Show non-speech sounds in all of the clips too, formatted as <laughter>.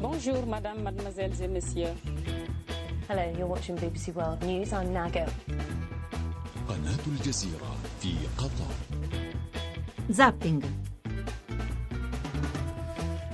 Bonjour, madame, mademoiselles et messieurs. Hello, you're watching BBC World News. I'm Nago. قناة الجزيرة في قطر Zapping.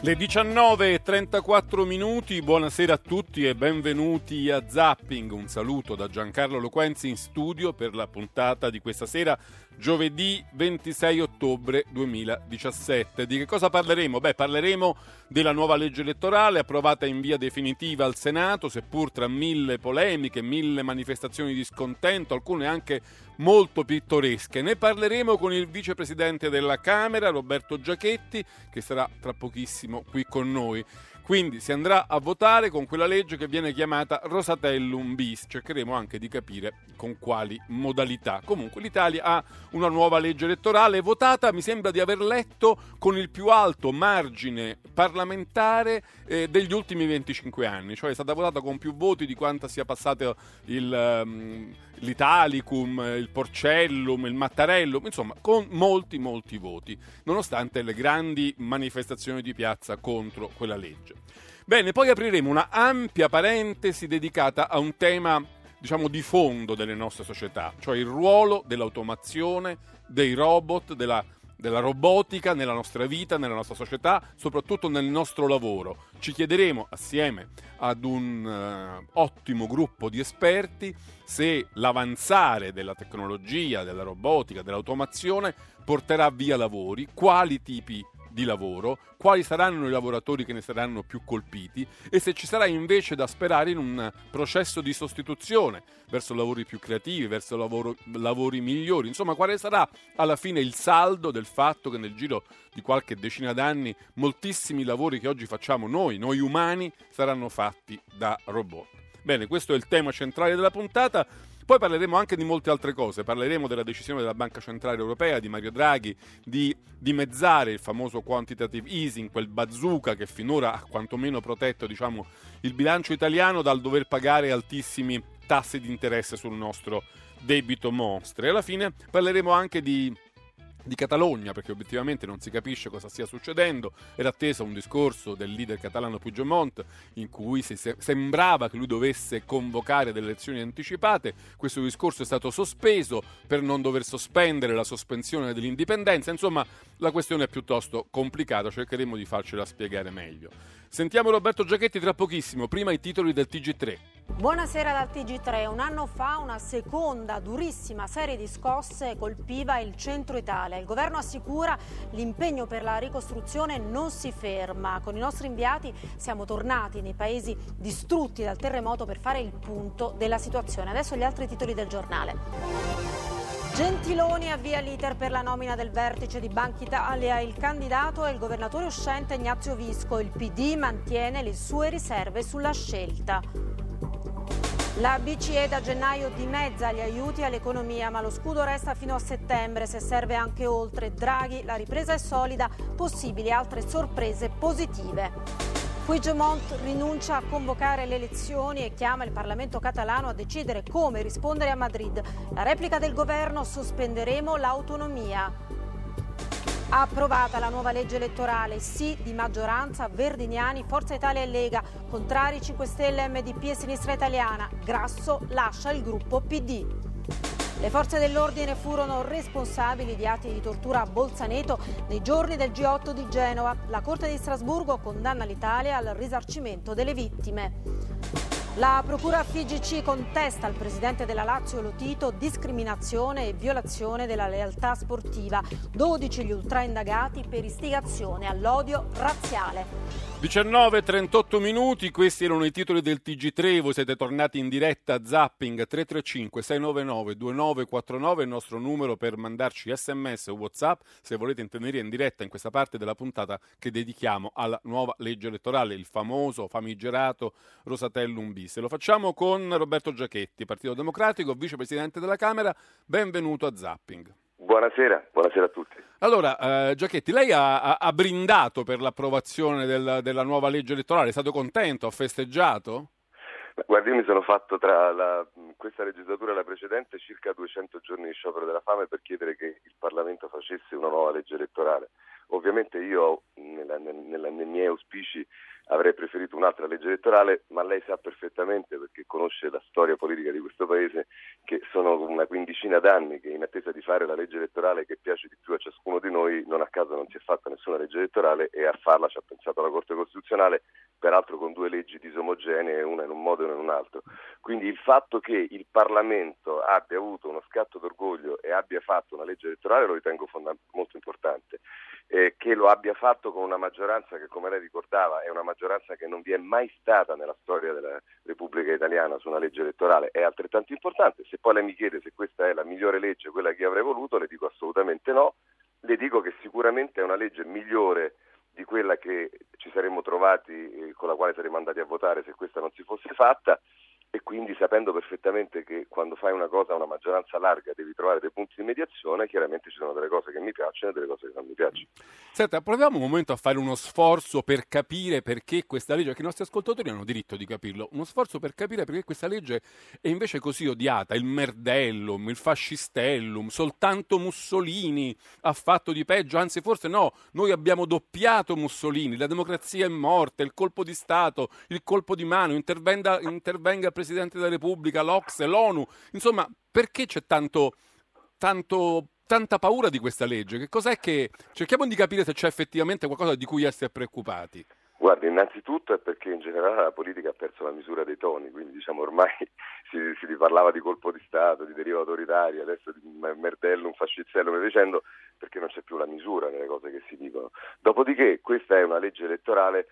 Le 19.34 minuti, buonasera a tutti e benvenuti a Zapping. Un saluto da Giancarlo Loquenzi in studio per la puntata di questa sera, giovedì 26 ottobre 2017. Di che cosa parleremo? Beh, parleremo della nuova legge elettorale approvata in via definitiva al Senato, seppur tra mille polemiche, mille manifestazioni di scontento, alcune anche molto pittoresche. Ne parleremo con il vicepresidente della Camera, Roberto Giachetti, che sarà tra pochissimo qui con noi. Quindi si andrà a votare con quella legge che viene chiamata Rosatellum bis. Cercheremo anche di capire con quali modalità. Comunque l'Italia ha una nuova legge elettorale votata, mi sembra di aver letto, con il più alto margine parlamentare eh, degli ultimi 25 anni. Cioè è stata votata con più voti di quanto sia passato il... Um, l'Italicum, il Porcellum, il Mattarellum, insomma con molti molti voti, nonostante le grandi manifestazioni di piazza contro quella legge. Bene, poi apriremo una ampia parentesi dedicata a un tema diciamo di fondo delle nostre società, cioè il ruolo dell'automazione, dei robot, della della robotica nella nostra vita, nella nostra società, soprattutto nel nostro lavoro. Ci chiederemo assieme ad un uh, ottimo gruppo di esperti se l'avanzare della tecnologia, della robotica, dell'automazione porterà via lavori, quali tipi di lavoro, quali saranno i lavoratori che ne saranno più colpiti e se ci sarà invece da sperare in un processo di sostituzione verso lavori più creativi, verso lavoro, lavori migliori, insomma quale sarà alla fine il saldo del fatto che nel giro di qualche decina d'anni moltissimi lavori che oggi facciamo noi, noi umani, saranno fatti da robot. Bene, questo è il tema centrale della puntata. Poi parleremo anche di molte altre cose, parleremo della decisione della Banca Centrale Europea, di Mario Draghi, di dimezzare il famoso quantitative easing, quel bazooka che finora ha quantomeno protetto diciamo, il bilancio italiano dal dover pagare altissimi tassi di interesse sul nostro debito mostro. E alla fine parleremo anche di di Catalogna, perché obiettivamente non si capisce cosa stia succedendo. Era atteso un discorso del leader catalano Puigdemont in cui se sembrava che lui dovesse convocare delle elezioni anticipate. Questo discorso è stato sospeso per non dover sospendere la sospensione dell'indipendenza. Insomma, la questione è piuttosto complicata, cercheremo di farcela spiegare meglio. Sentiamo Roberto Giachetti tra pochissimo, prima i titoli del TG3. Buonasera dal TG3. Un anno fa una seconda durissima serie di scosse colpiva il centro Italia. Il governo assicura l'impegno per la ricostruzione non si ferma. Con i nostri inviati siamo tornati nei paesi distrutti dal terremoto per fare il punto della situazione. Adesso gli altri titoli del giornale. Gentiloni avvia l'iter per la nomina del vertice di Banca Italia. Il candidato è il governatore uscente Ignazio Visco. Il PD mantiene le sue riserve sulla scelta. La BCE da gennaio dimezza gli aiuti all'economia, ma lo scudo resta fino a settembre, se serve anche oltre. Draghi, la ripresa è solida, possibili altre sorprese positive. Puigdemont rinuncia a convocare le elezioni e chiama il Parlamento catalano a decidere come rispondere a Madrid. La replica del governo sospenderemo l'autonomia. Approvata la nuova legge elettorale, sì di maggioranza, Verdiniani, Forza Italia e Lega, contrari 5 Stelle, MDP e Sinistra Italiana. Grasso lascia il gruppo PD. Le forze dell'ordine furono responsabili di atti di tortura a Bolzaneto nei giorni del G8 di Genova. La Corte di Strasburgo condanna l'Italia al risarcimento delle vittime. La Procura FIGC contesta al presidente della Lazio Lotito discriminazione e violazione della lealtà sportiva. 12 gli ultraindagati per istigazione all'odio razziale. 19.38 minuti, questi erano i titoli del TG3, voi siete tornati in diretta a Zapping 335 699 2949, il nostro numero per mandarci sms o whatsapp se volete intervenire in diretta in questa parte della puntata che dedichiamo alla nuova legge elettorale, il famoso famigerato Rosatellum bis. Lo facciamo con Roberto Giachetti, Partito Democratico, vicepresidente della Camera, benvenuto a Zapping. Buonasera, buonasera a tutti. Allora, eh, Giachetti, lei ha, ha, brindato per l'approvazione del, della nuova legge elettorale, è stato contento, ha festeggiato? Guardi, io mi sono fatto tra la, questa legislatura e la precedente circa 200 giorni di sciopero della fame per chiedere che il Parlamento facesse una nuova legge elettorale. Ovviamente io nella, nella, nei miei auspici avrei preferito un'altra legge elettorale, ma lei sa perfettamente, perché conosce la storia politica di questo Paese, che sono una quindicina d'anni che in attesa di fare la legge elettorale che piace di più a ciascuno di noi, non a caso non si è fatta nessuna legge elettorale e a farla ci ha pensato la Corte Costituzionale, peraltro con due leggi disomogenee, una in un modo e una in un altro. Quindi il fatto che il Parlamento abbia avuto uno scatto d'orgoglio e abbia fatto una legge elettorale lo ritengo molto importante eh, che lo abbia fatto con una maggioranza che, come lei ricordava, è una maggioranza che non vi è mai stata nella storia della Repubblica Italiana su una legge elettorale, è altrettanto importante. Se poi lei mi chiede se questa è la migliore legge, quella che avrei voluto, le dico assolutamente no. Le dico che sicuramente è una legge migliore di quella che ci saremmo trovati, eh, con la quale saremmo andati a votare se questa non si fosse fatta e quindi sapendo perfettamente che quando fai una cosa a una maggioranza larga devi trovare dei punti di mediazione, chiaramente ci sono delle cose che mi piacciono e delle cose che non mi piacciono. Senta, proviamo un momento a fare uno sforzo per capire perché questa legge, che i nostri ascoltatori hanno diritto di capirlo, uno sforzo per capire perché questa legge è invece così odiata, il merdellum, il fascistellum, soltanto Mussolini ha fatto di peggio, anzi forse no, noi abbiamo doppiato Mussolini, la democrazia è morta, il colpo di Stato, il colpo di mano, intervenga, intervenga Presidente della Repubblica, l'Ocse, l'ONU, insomma, perché c'è tanto, tanto, tanta paura di questa legge? Che cos'è che... Cerchiamo di capire se c'è effettivamente qualcosa di cui essere preoccupati. Guardi, innanzitutto è perché in generale la politica ha perso la misura dei toni, quindi diciamo ormai <laughs> si, si riparlava di colpo di Stato, di deriva autoritaria, adesso di merdello, fascistello, e dicendo, perché non c'è più la misura nelle cose che si dicono. Dopodiché questa è una legge elettorale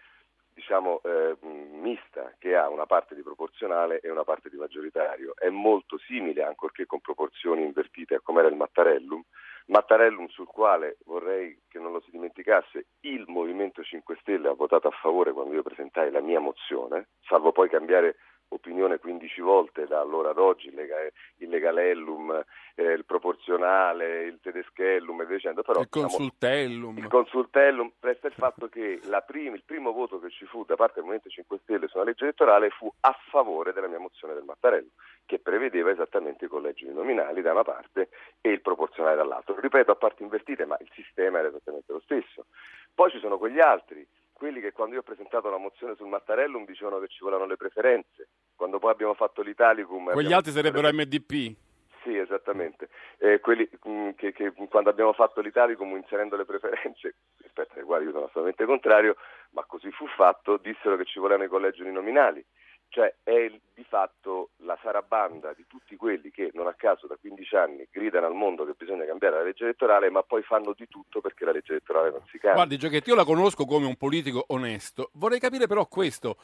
diciamo, eh, mista che ha una parte di proporzionale e una parte di maggioritario. È molto simile, ancorché con proporzioni invertite, a come era il Mattarellum. Mattarellum sul quale vorrei che non lo si dimenticasse, il Movimento 5 Stelle ha votato a favore quando io presentai la mia mozione, salvo poi cambiare opinione 15 volte da allora ad oggi, il legalellum, eh, il proporzionale, il tedeschellum e via dicendo. Però, il diciamo, consultellum. Il consultellum resta il fatto che prim- il primo voto che ci fu da parte del Movimento 5 Stelle su una legge elettorale fu a favore della mia mozione del Mattarello, che prevedeva esattamente i collegi nominali da una parte e il proporzionale dall'altra. Ripeto, a parti invertite, ma il sistema era esattamente lo stesso. Poi ci sono quegli altri quelli che quando io ho presentato la mozione sul Mattarellum dicevano che ci volevano le preferenze, quando poi abbiamo fatto l'Italicum... Quegli altri sarebbero MDP. Sì, esattamente. Eh, quelli mh, mm, che, che, quando abbiamo fatto l'Italicum inserendo le preferenze, <laughs> rispetto alle quali io sono assolutamente contrario, ma così fu fatto, dissero che ci volevano i collegi uninominali cioè è di fatto la sarabanda di tutti quelli che non a caso da 15 anni gridano al mondo che bisogna cambiare la legge elettorale, ma poi fanno di tutto perché la legge elettorale non si cambia. Guardi Giacchetti, io la conosco come un politico onesto. Vorrei capire però questo.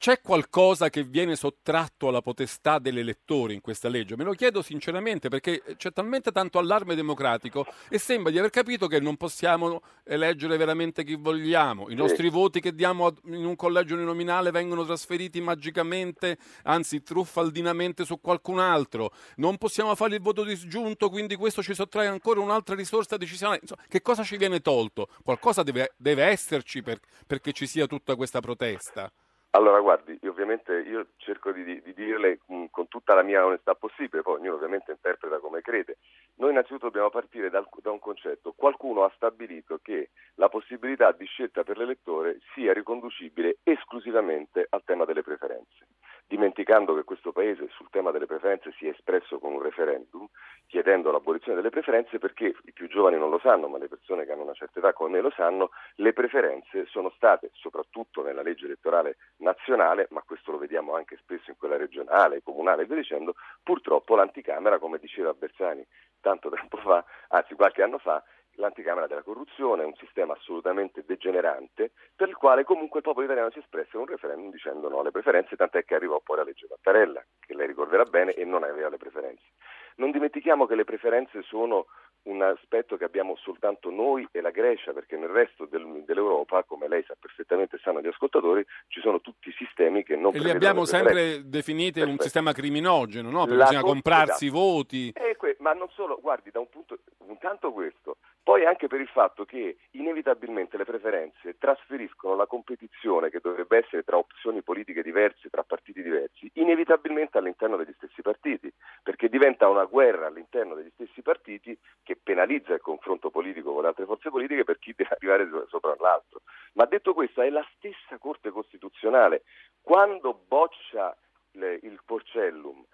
C'è qualcosa che viene sottratto alla potestà dell'elettore in questa legge? Me lo chiedo sinceramente perché c'è talmente tanto allarme democratico e sembra di aver capito che non possiamo eleggere veramente chi vogliamo. I nostri voti che diamo in un collegio uninominale vengono trasferiti magicamente, anzi truffaldinamente su qualcun altro. Non possiamo fare il voto disgiunto, quindi questo ci sottrae ancora un'altra risorsa decisionale. Insomma, che cosa ci viene tolto? Qualcosa deve, deve esserci per, perché ci sia tutta questa protesta. Allora, guardi, io ovviamente io cerco di, di dirle mh, con tutta la mia onestà possibile, poi ognuno ovviamente interpreta come crede. Noi innanzitutto dobbiamo partire dal, da un concetto. Qualcuno ha stabilito che la possibilità di scelta per l'elettore sia riconducibile esclusivamente al tema delle preferenze dimenticando che questo Paese sul tema delle preferenze si è espresso con un referendum chiedendo l'abolizione delle preferenze perché i più giovani non lo sanno, ma le persone che hanno una certa età come me lo sanno, le preferenze sono state, soprattutto nella legge elettorale nazionale, ma questo lo vediamo anche spesso in quella regionale, comunale e via dicendo, purtroppo l'anticamera, come diceva Bersani tanto tempo fa, anzi qualche anno fa, l'anticamera della corruzione, un sistema assolutamente degenerante, per il quale comunque il popolo italiano si espresse con un referendum dicendo no alle preferenze, tant'è che arrivò poi la legge Mattarella, che lei ricorderà bene, e non aveva le preferenze. Non dimentichiamo che le preferenze sono un aspetto che abbiamo soltanto noi e la Grecia, perché nel resto del, dell'Europa, come lei sa perfettamente, sanno gli ascoltatori, ci sono tutti i sistemi che non... E li abbiamo sempre definiti un sistema criminogeno, no? Perché bisogna comprarsi i voti. Que- ma non solo, guardi, da un punto... Intanto questo, poi anche per il fatto che inevitabilmente le preferenze trasferiscono la competizione che dovrebbe essere tra opzioni politiche diverse, tra partiti diversi, inevitabilmente all'interno degli stessi partiti, perché diventa una guerra all'interno degli stessi partiti che penalizza il confronto politico con le altre forze politiche per chi deve <laughs> arrivare sopra l'altro. Ma detto questo, è la stessa Corte Costituzionale quando boccia il Porcellum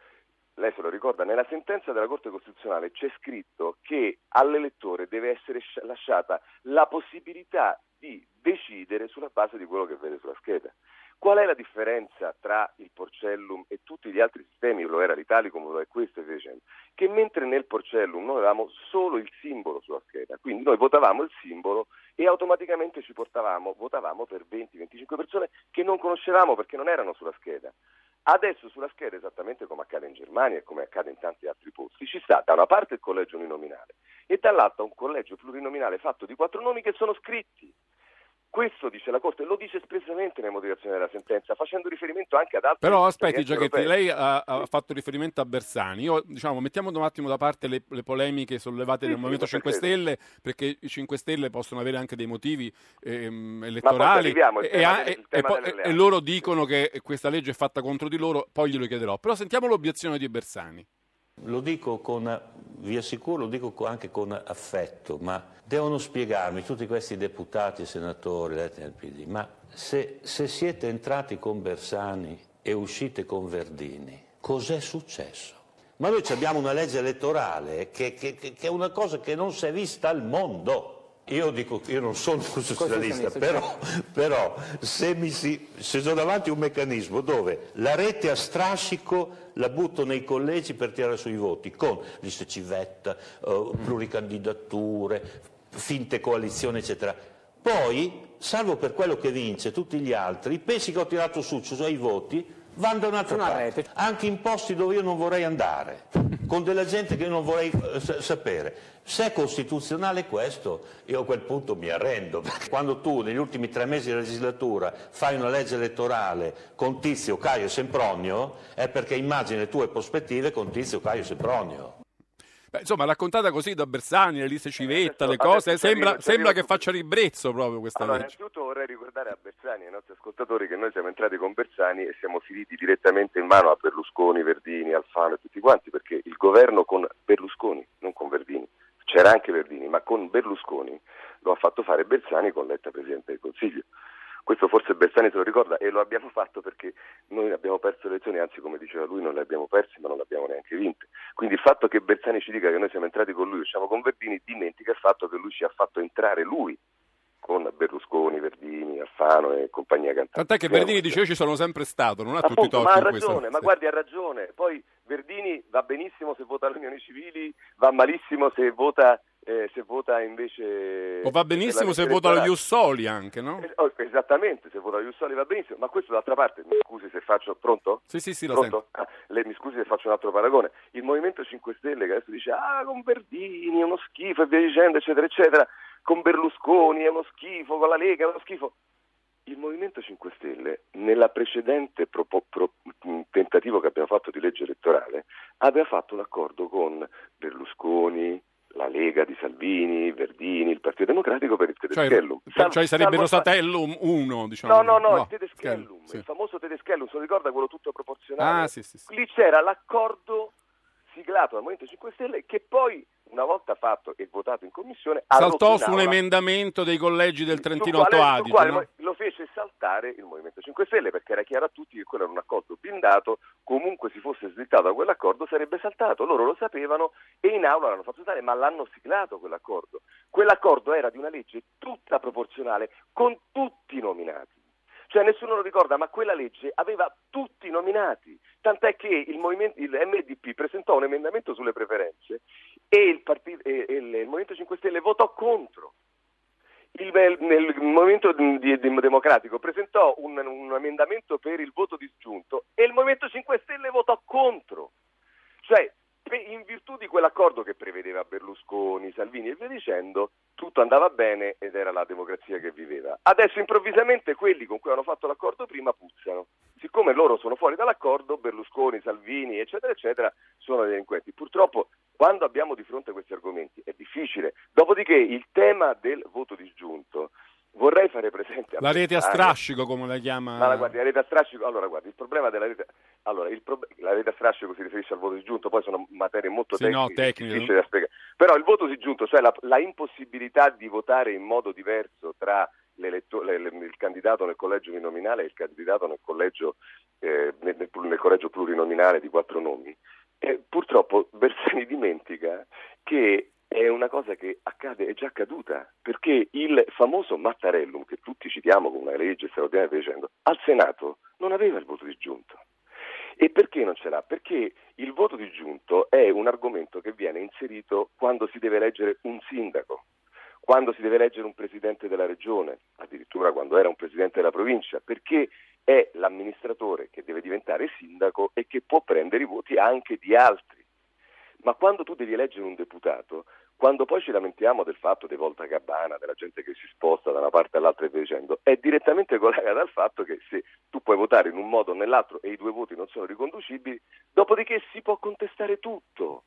lei se lo ricorda, nella sentenza della Corte Costituzionale c'è scritto che all'elettore deve essere lasciata la possibilità di decidere sulla base di quello che vede sulla scheda. Qual è la differenza tra il Porcellum e tutti gli altri sistemi, lo era l'Italicum, lo è questo e dicendo? Che mentre nel Porcellum noi avevamo solo il simbolo sulla scheda, quindi noi votavamo il simbolo e automaticamente ci portavamo, votavamo per 20-25 persone che non conoscevamo perché non erano sulla scheda. Adesso sulla scheda, esattamente come accade in Germania e come accade in tanti altri posti, ci sta da una parte il collegio uninominale e dall'altra un collegio plurinominale fatto di quattro nomi che sono scritti. Questo dice la Corte, lo dice espressamente nella motivazione della sentenza, facendo riferimento anche ad altri Però aspetti Giachetti, lei ha, ha, fatto riferimento a Bersani. Io, diciamo, mettiamo un attimo da parte le, le polemiche sollevate sì, nel sì, Movimento 5 Stelle, perché i 5 Stelle possono avere anche dei motivi ehm, elettorali e, e, e, loro dicono che questa legge è fatta contro di loro, poi glielo chiederò. Però sentiamo l'obiezione di Bersani. Lo dico con, vi assicuro, lo dico anche con affetto, ma devono spiegarmi tutti questi deputati e senatori eletti nel PD, ma se, se siete entrati con Bersani e uscite con Verdini, cos'è successo? Ma noi abbiamo una legge elettorale che, che, che, è una cosa che non si è vista al mondo. Io dico, io non sono un socialista, però, però se, si, se sono davanti a un meccanismo dove la rete a strascico la butto nei collegi per tirare sui voti, con liste civetta, uh, pluricandidature, finte coalizioni, eccetera. Poi, salvo per quello che vince, tutti gli altri, pensi che ho tirato su, cioè i voti, vanno da un'altra Una parte, rete. anche in posti dove io non vorrei andare, <laughs> con della gente che io non vorrei eh, sapere. Se è costituzionale questo, io a quel punto mi arrendo. Quando tu negli ultimi tre mesi di legislatura fai una legge elettorale con Tizio, Caio e Sempronio, è perché immagini le tue prospettive con Tizio, Caio e Sempronio. Beh, insomma, raccontata così da Bersani, le liste civetta, eh, le cose, sembra, sembra che faccia ribrezzo proprio questa allora, legge. Innanzitutto vorrei ricordare a Bersani e ai nostri ascoltatori che noi siamo entrati con Bersani e siamo finiti direttamente in mano a Berlusconi, Verdini, Alfano e tutti quanti, perché il governo con Berlusconi, non con Verdini, c'era anche Verdini, ma con Berlusconi lo ha fatto fare Bersani con Letta Presidente del Consiglio. Questo forse Bersani se lo ricorda e lo abbiamo fatto perché noi abbiamo perso le elezioni, anzi come diceva lui non le abbiamo perse ma non le abbiamo neanche vinte. Quindi il fatto che Bersani ci dica che noi siamo entrati con lui, usciamo con Verdini, dimentica il fatto che lui ci ha fatto entrare lui con Berlusconi, Verdini, Alfano e compagnia cantante. Tant'è che Verdini dice io ci sono sempre stato, non ha Appunto, tutti i torti ma ha ragione, questa... ma guardi ha ragione. Poi Verdini va benissimo se vota alle unioni civili, va malissimo se vota eh, se vota invece... O va benissimo se vota lo Jussoli anche, no? Eh, oh, esattamente, se vota lo Jussoli va benissimo, ma questo d'altra parte, mi scusi se faccio... Pronto? Sì, sì, sì, lo Pronto? Ah, le, mi scusi se faccio un altro paragone. Il Movimento 5 Stelle che adesso dice, ah, con Verdini è uno schifo e via dicendo, eccetera, eccetera, con Berlusconi è uno schifo, con la Lega è uno schifo. Il Movimento 5 Stelle, nella precedente pro, pro, tentativo che abbiamo fatto di legge elettorale, aveva fatto un accordo con Berlusconi, la Lega di Salvini, Verdini, il Partito Democratico per il cioè, Tedeschellum. Cioè, Sal- cioè sarebbe lo Satellum 1, diciamo. No, no, no, no il Tedeschellum, sì. il famoso Tedeschellum, se lo ricorda quello tutto proporzionale? Ah, sì, sì. Lì c'era l'accordo siglato dal Movimento 5 Stelle che poi una volta fatto e votato in commissione saltò su un emendamento dei collegi del Trentino Alto Adige quale no? lo fece saltare il Movimento 5 Stelle perché era chiaro a tutti che quello era un accordo blindato comunque si fosse slittato da quell'accordo sarebbe saltato. Loro lo sapevano e in aula l'hanno fatto saltare ma l'hanno siglato quell'accordo. Quell'accordo era di una legge tutta proporzionale con tutti i nominati cioè nessuno lo ricorda, ma quella legge aveva tutti nominati, tant'è che il, il MDP presentò un emendamento sulle preferenze e il, partito, e, il, il Movimento 5 Stelle votò contro. Il, nel Movimento Democratico presentò un, un, emendamento per il voto disgiunto e il Movimento 5 Stelle votò contro. Cioè, in virtù di quell'accordo che prevedeva Berlusconi, Salvini e via dicendo, tutto andava bene ed era la democrazia che viveva. Adesso improvvisamente quelli con cui hanno fatto l'accordo prima puzzano. Siccome loro sono fuori dall'accordo, Berlusconi, Salvini, eccetera, eccetera, sono delinquenti. Purtroppo quando abbiamo di fronte questi argomenti è difficile. Dopodiché il tema del voto disgiunto vorrei fare presente la rete a strascico come la chiama ma la, guardi, la rete a strascico allora guardi il problema della rete Allora, il prob- la strascico si riferisce al voto disgiunto, poi sono materie molto Sì, tecniche, no, da spiegare. Però il voto disgiunto, cioè la, la impossibilità di votare in modo diverso tra il candidato nel collegio uninominale e il candidato nel collegio, eh, nel, nel- nel collegio plurinominale di quattro nomi, eh, purtroppo Bersani <laughs> dimentica che è una cosa che accade, è già accaduta, perché il famoso Mattarellum, che tutti citiamo come una legge straordinaria dicendo, al Senato non aveva il voto disgiunto. E perché non ce l'ha? Perché il voto disgiunto è un argomento che viene inserito quando si deve eleggere un sindaco, quando si deve eleggere un presidente della regione, addirittura quando era un presidente della provincia, perché è l'amministratore che deve diventare sindaco e che può prendere i voti anche di altri. Ma quando tu devi eleggere un deputato, quando poi ci lamentiamo del fatto dei volta gabbana, della gente che si sposta da una parte all'altra e via dicendo, è direttamente collegata al fatto che se tu puoi votare in un modo o nell'altro e i due voti non sono riconducibili, dopodiché si può contestare tutto.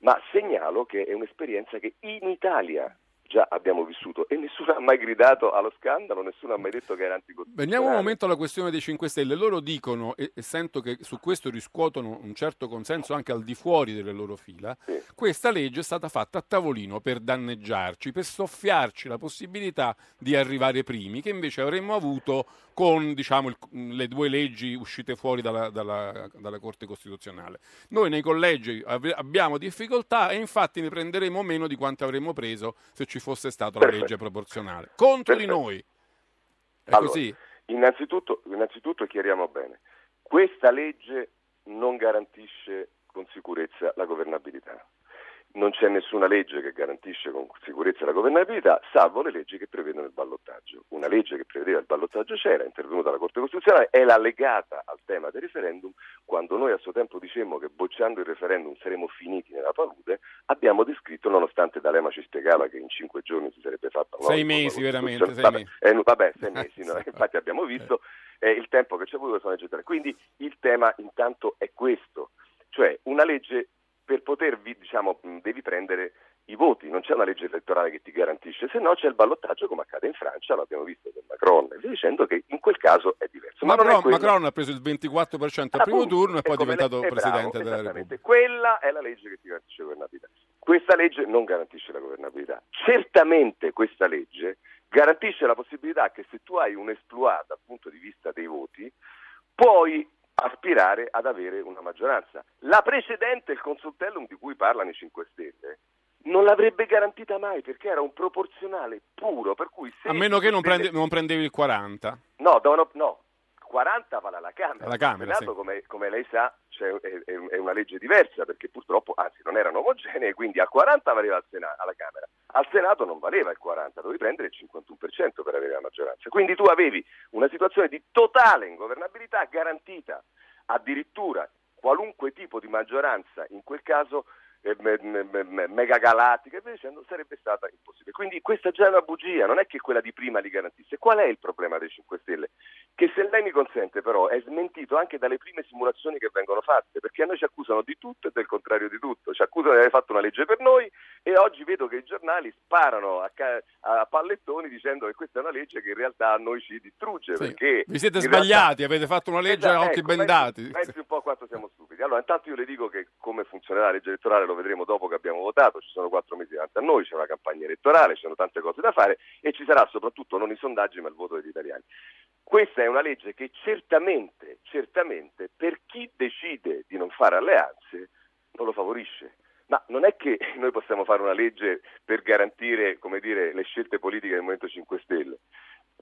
Ma segnalo che è un'esperienza che in Italia già abbiamo vissuto e nessuno ha mai gridato allo scandalo, nessuno ha mai detto che era anticostituzionale. Veniamo un momento alla questione dei 5 Stelle. Loro dicono, e, e sento che su questo riscuotono un certo consenso anche al di fuori delle loro fila, Sì. questa legge è stata fatta a tavolino per danneggiarci, per soffiarci la possibilità di arrivare primi, che invece avremmo avuto con diciamo, il- le due leggi uscite fuori dalla, dalla- dalla Corte Costituzionale. Noi nei collegi ave- abbiamo difficoltà e infatti ne prenderemo meno di quanto avremmo preso se ci fosse stata la legge proporzionale. Contro di Perfetto. noi. È Allora, così? Innanzitutto, innanzitutto chiariamo bene, questa legge non garantisce con sicurezza la governabilità. Non c'è nessuna legge che garantisce con sicurezza la governabilità, salvo le leggi che prevedono il ballottaggio. Una legge che prevedeva il ballottaggio c'era, è intervenuta la Corte Costituzionale, è la legata al tema del referendum. Quando noi a suo tempo dicemmo che bocciando il referendum saremmo finiti nella palude, abbiamo descritto, nonostante D'Alema ci spiegava che in cinque giorni si sarebbe fatta una Sei mesi, veramente, sei Vabbè, eh, vabbè, sei mesi, no? Infatti abbiamo visto eh, il tempo che ci ha voluto eccetera. Quindi il tema intanto è questo, cioè una legge per potervi, diciamo, devi prendere i voti, non c'è una legge elettorale che ti garantisce, se no c'è il ballottaggio come accade in Francia, l'abbiamo visto con Macron, e dicendo che in quel caso è diverso. Ma Macron, Macron ha preso il 24% al primo Appunto, turno e poi è diventato le- eh, Presidente bravo, della. Repubblica. Quella è la legge che ti garantisce la governabilità. Questa legge non garantisce la governabilità. Certamente questa legge garantisce la possibilità che se tu hai un esploit dal punto di vista dei voti, puoi aspirare ad avere una maggioranza. La precedente, il consultellum di cui parlano i 5 Stelle, non l'avrebbe garantita mai perché era un proporzionale puro, per cui se A meno che non, 5 Stelle- prende- non prendevi il 40. No, devono- no, 40 va alla Camera. Alla Camera, Il Senato, sì. come, come lei sa, c'è- è, è- una legge diversa perché purtroppo, anzi, non erano omogenee, quindi al 40 valeva al Sena- alla Camera. Al Senato non valeva il 40, dovevi prendere il 51% per avere la maggioranza. Quindi tu avevi una situazione di totale ingovernabilità garantita, addirittura qualunque tipo di maggioranza, in quel caso mega galattica e via dicendo, sarebbe stata impossibile. Quindi questa già è una bugia, non è che quella di prima li garantisse. Qual è il problema dei 5 Stelle? Che se lei mi consente però è smentito anche dalle prime simulazioni che vengono fatte, perché a noi ci accusano di tutto e del contrario di tutto, ci accusano di aver fatto una legge per noi e oggi vedo che i giornali sparano a, ca- a pallettoni dicendo che questa è una legge che in realtà a noi ci distrugge. Sì. Perché Vi siete in realtà- sbagliati, avete fatto una legge Esatto, a occhi ecco, bendati. Pensi, pensi un po' quanto siamo stupidi. Allora, intanto io le dico che come funzionerà la legge elettorale lo vedremo dopo che abbiamo votato, ci sono quattro mesi davanti a noi, c'è una campagna elettorale, ci sono tante cose da fare e ci sarà soprattutto non i sondaggi ma il voto degli italiani. Questa è una legge che certamente, certamente per chi decide di non fare alleanze non lo favorisce. Ma non è che <laughs> noi possiamo fare una legge per garantire, come dire, le scelte politiche del Movimento 5 Stelle.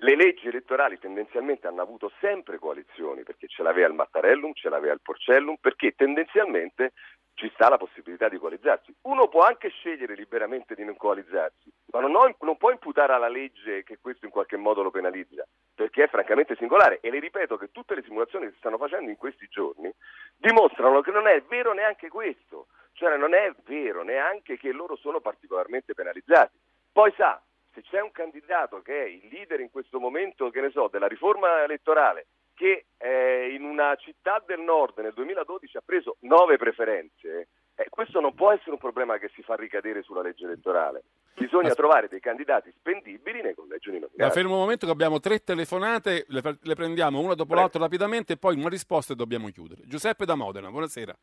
Le leggi elettorali tendenzialmente hanno avuto sempre coalizioni, perché ce l'aveva il Mattarellum, ce l'aveva il Porcellum, perché tendenzialmente ci sta la possibilità di coalizzarsi. Uno può anche scegliere liberamente di non coalizzarsi, ma non, ho- non può imputare alla legge che questo in qualche modo lo penalizza, perché è francamente singolare. E le ripeto che tutte le simulazioni che si stanno facendo in questi giorni dimostrano che non è vero neanche questo, cioè non è vero neanche che loro sono particolarmente penalizzati. Poi sa, se c'è un candidato che è il leader in questo momento, che ne so, della riforma elettorale, che eh, in una città del nord nel 2012 ha preso nove preferenze, Eh, questo non può essere un problema che si fa ricadere sulla legge elettorale. Bisogna trovare dei candidati spendibili nei collegi uninominali. Ma fermo un momento che abbiamo tre telefonate, le, le prendiamo una dopo l'altra rapidamente e poi una risposta e dobbiamo chiudere. Giuseppe da Modena, buonasera.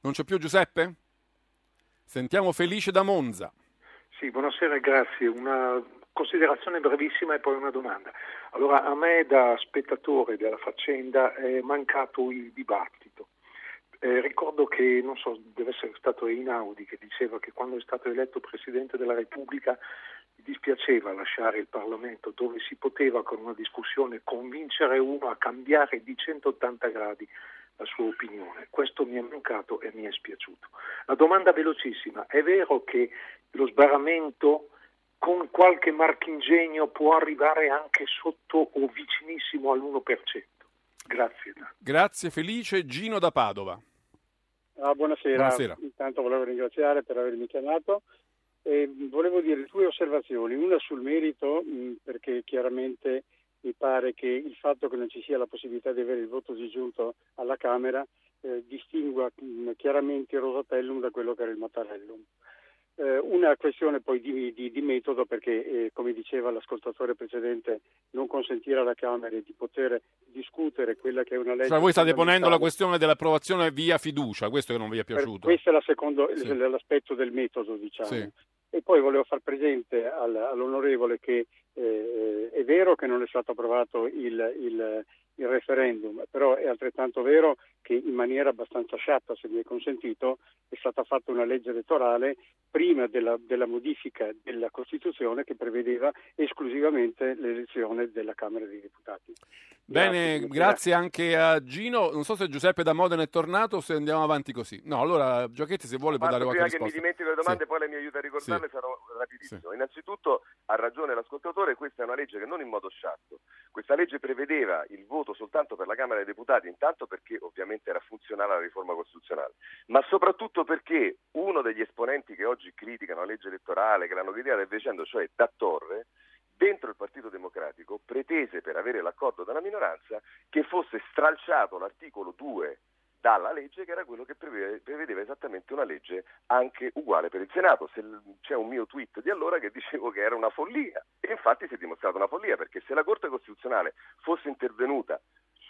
Non c'è più Giuseppe? Sentiamo Felice da Monza. Sì, buonasera, grazie. Una considerazione brevissima e poi una domanda. Allora, a me da spettatore della faccenda è mancato il dibattito. Eh, ricordo che, non so, deve essere stato Einaudi che diceva che quando è stato eletto Presidente della Repubblica gli dispiaceva lasciare il Parlamento dove si poteva con una discussione convincere uno a cambiare di 180 gradi la sua opinione. Questo mi è mancato e mi è spiaciuto. La domanda velocissima, è vero che lo sbarramento con qualche marchingegno può arrivare anche sotto o vicinissimo all'1%? Grazie. Grazie Felice. Gino da Padova. Ah, buonasera. buonasera. Intanto volevo ringraziare per avermi chiamato. E volevo dire due osservazioni, una sul merito, perché chiaramente mi pare che il fatto che non ci sia la possibilità di avere il voto disgiunto alla Camera eh, distingua mh, chiaramente il Rosatellum da quello che era il Mattarellum. Eh, una questione poi di, di, di metodo perché, eh, come diceva l'ascoltatore precedente, non consentire alla Camera di poter discutere quella che è una legge... Cioè voi state ponendo la questione dell'approvazione via fiducia, questo che non vi è piaciuto? questo è secondo, sì. l'aspetto del metodo, diciamo. Sì. E poi volevo far presente al, all'onorevole che eh, è vero che non è stato approvato il, il, il, referendum, però è altrettanto vero che in maniera abbastanza sciatta, se mi è consentito, è stata fatta una legge elettorale prima della, della modifica della Costituzione che prevedeva esclusivamente l'elezione della Camera dei Deputati. Bene, grazie, grazie anche a Gino. Non so se Giuseppe da Modena è tornato o se andiamo avanti così. No, allora Giochetti se vuole può dare qualche prima risposta. che mi dimentico le domande, sì. poi lei mi aiuta a ricordarle, Sì. sarò rapidissimo. Sì. Innanzitutto ha ragione l'ascoltatore, questa è una legge che non in modo sciatto. Questa legge prevedeva il voto soltanto per la Camera dei Deputati, intanto perché ovviamente era funzionale alla riforma costituzionale, ma soprattutto perché uno degli esponenti che oggi criticano la legge elettorale, che l'hanno criticata e dicendo, cioè da Torre, dentro il Partito Democratico pretese per avere l'accordo della minoranza che fosse stralciato l'articolo 2 dalla legge che era quello che prevede- prevedeva esattamente una legge anche uguale per il Senato. Se c'è un mio tweet di allora che dicevo che era una follia e infatti si è dimostrata una follia perché se la Corte Costituzionale fosse intervenuta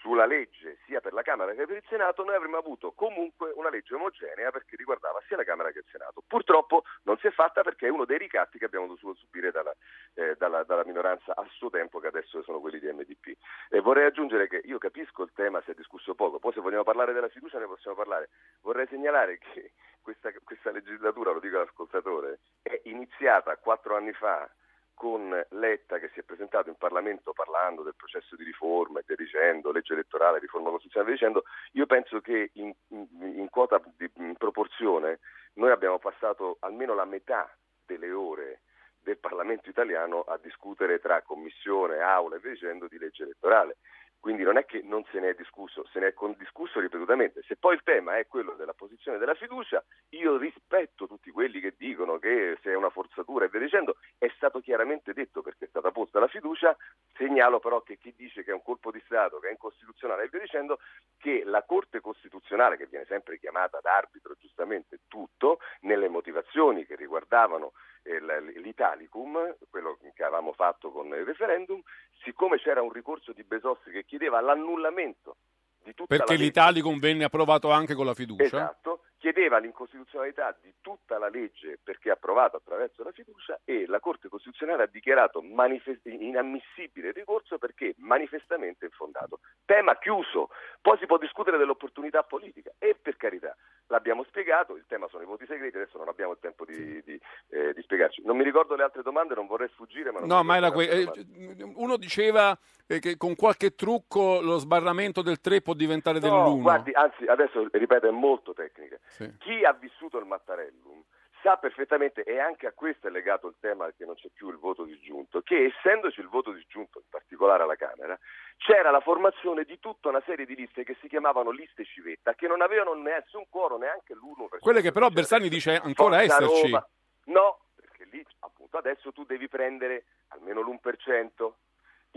sulla legge sia per la Camera che per il Senato, noi avremmo avuto comunque una legge omogenea perché riguardava sia la Camera che il Senato. Purtroppo non si è fatta perché è uno dei ricatti che abbiamo dovuto subire dalla, eh, dalla, dalla minoranza a suo tempo, che adesso sono quelli di MDP. E vorrei aggiungere che io capisco il tema, si è discusso poco, poi se vogliamo parlare della fiducia ne possiamo parlare. Vorrei segnalare che questa, questa legislatura, lo dico all'ascoltatore, è iniziata quattro anni fa con Letta che si è presentato in Parlamento parlando del processo di riforma e dicendo, legge elettorale, riforma costituzionale, dicendo, io penso che in, in, in quota di in proporzione noi abbiamo passato almeno la metà delle ore del Parlamento italiano a discutere tra commissione, aula e via dicendo di legge elettorale. Quindi non è che non se ne è discusso, se ne è discusso ripetutamente. Se poi il tema è quello della posizione della fiducia, io rispetto tutti quelli che dicono che se è una forzatura e via dicendo, è stato chiaramente detto perché è stata posta la fiducia, segnalo però che chi dice che è un colpo di Stato, che è incostituzionale e via dicendo, che la Corte Costituzionale, che viene sempre chiamata ad arbitro giustamente tutto, nelle motivazioni che riguardavano eh, l'Italicum, quello che avevamo fatto con il referendum, siccome c'era un ricorso di Besossi che chiedeva l'annullamento di tutta Perché la legge, l'Italicum venne approvato anche con la fiducia? Esatto, chiedeva l'incostituzionalità di tutta la legge perché approvata attraverso la fiducia e la Corte Costituzionale ha dichiarato manifest- inammissibile il ricorso perché manifestamente infondato. Tema chiuso, poi si può discutere dell'opportunità politica e per carità l'abbiamo spiegato, il tema sono i voti segreti, adesso non abbiamo il tempo di, di, eh, di spiegarci. Non mi ricordo le altre domande, non vorrei sfuggire, ma non No, ma era que- eh, domande. uno diceva eh, che con qualche trucco lo sbarramento del 3 può diventare No, dell'1. guardi, anzi, adesso ripeto, è molto tecnica. Sì. Chi ha vissuto il Mattarellum sa perfettamente, e anche a questo è legato il tema che non c'è più il voto disgiunto, che essendoci il voto disgiunto, in particolare alla Camera, c'era la formazione di tutta una serie di liste che si chiamavano liste civetta, che non avevano nessun cuoro, neanche l'1%. Quelle che però Bersani dice ancora Forza esserci. Roma. No, perché lì appunto adesso tu devi prendere almeno l'1%.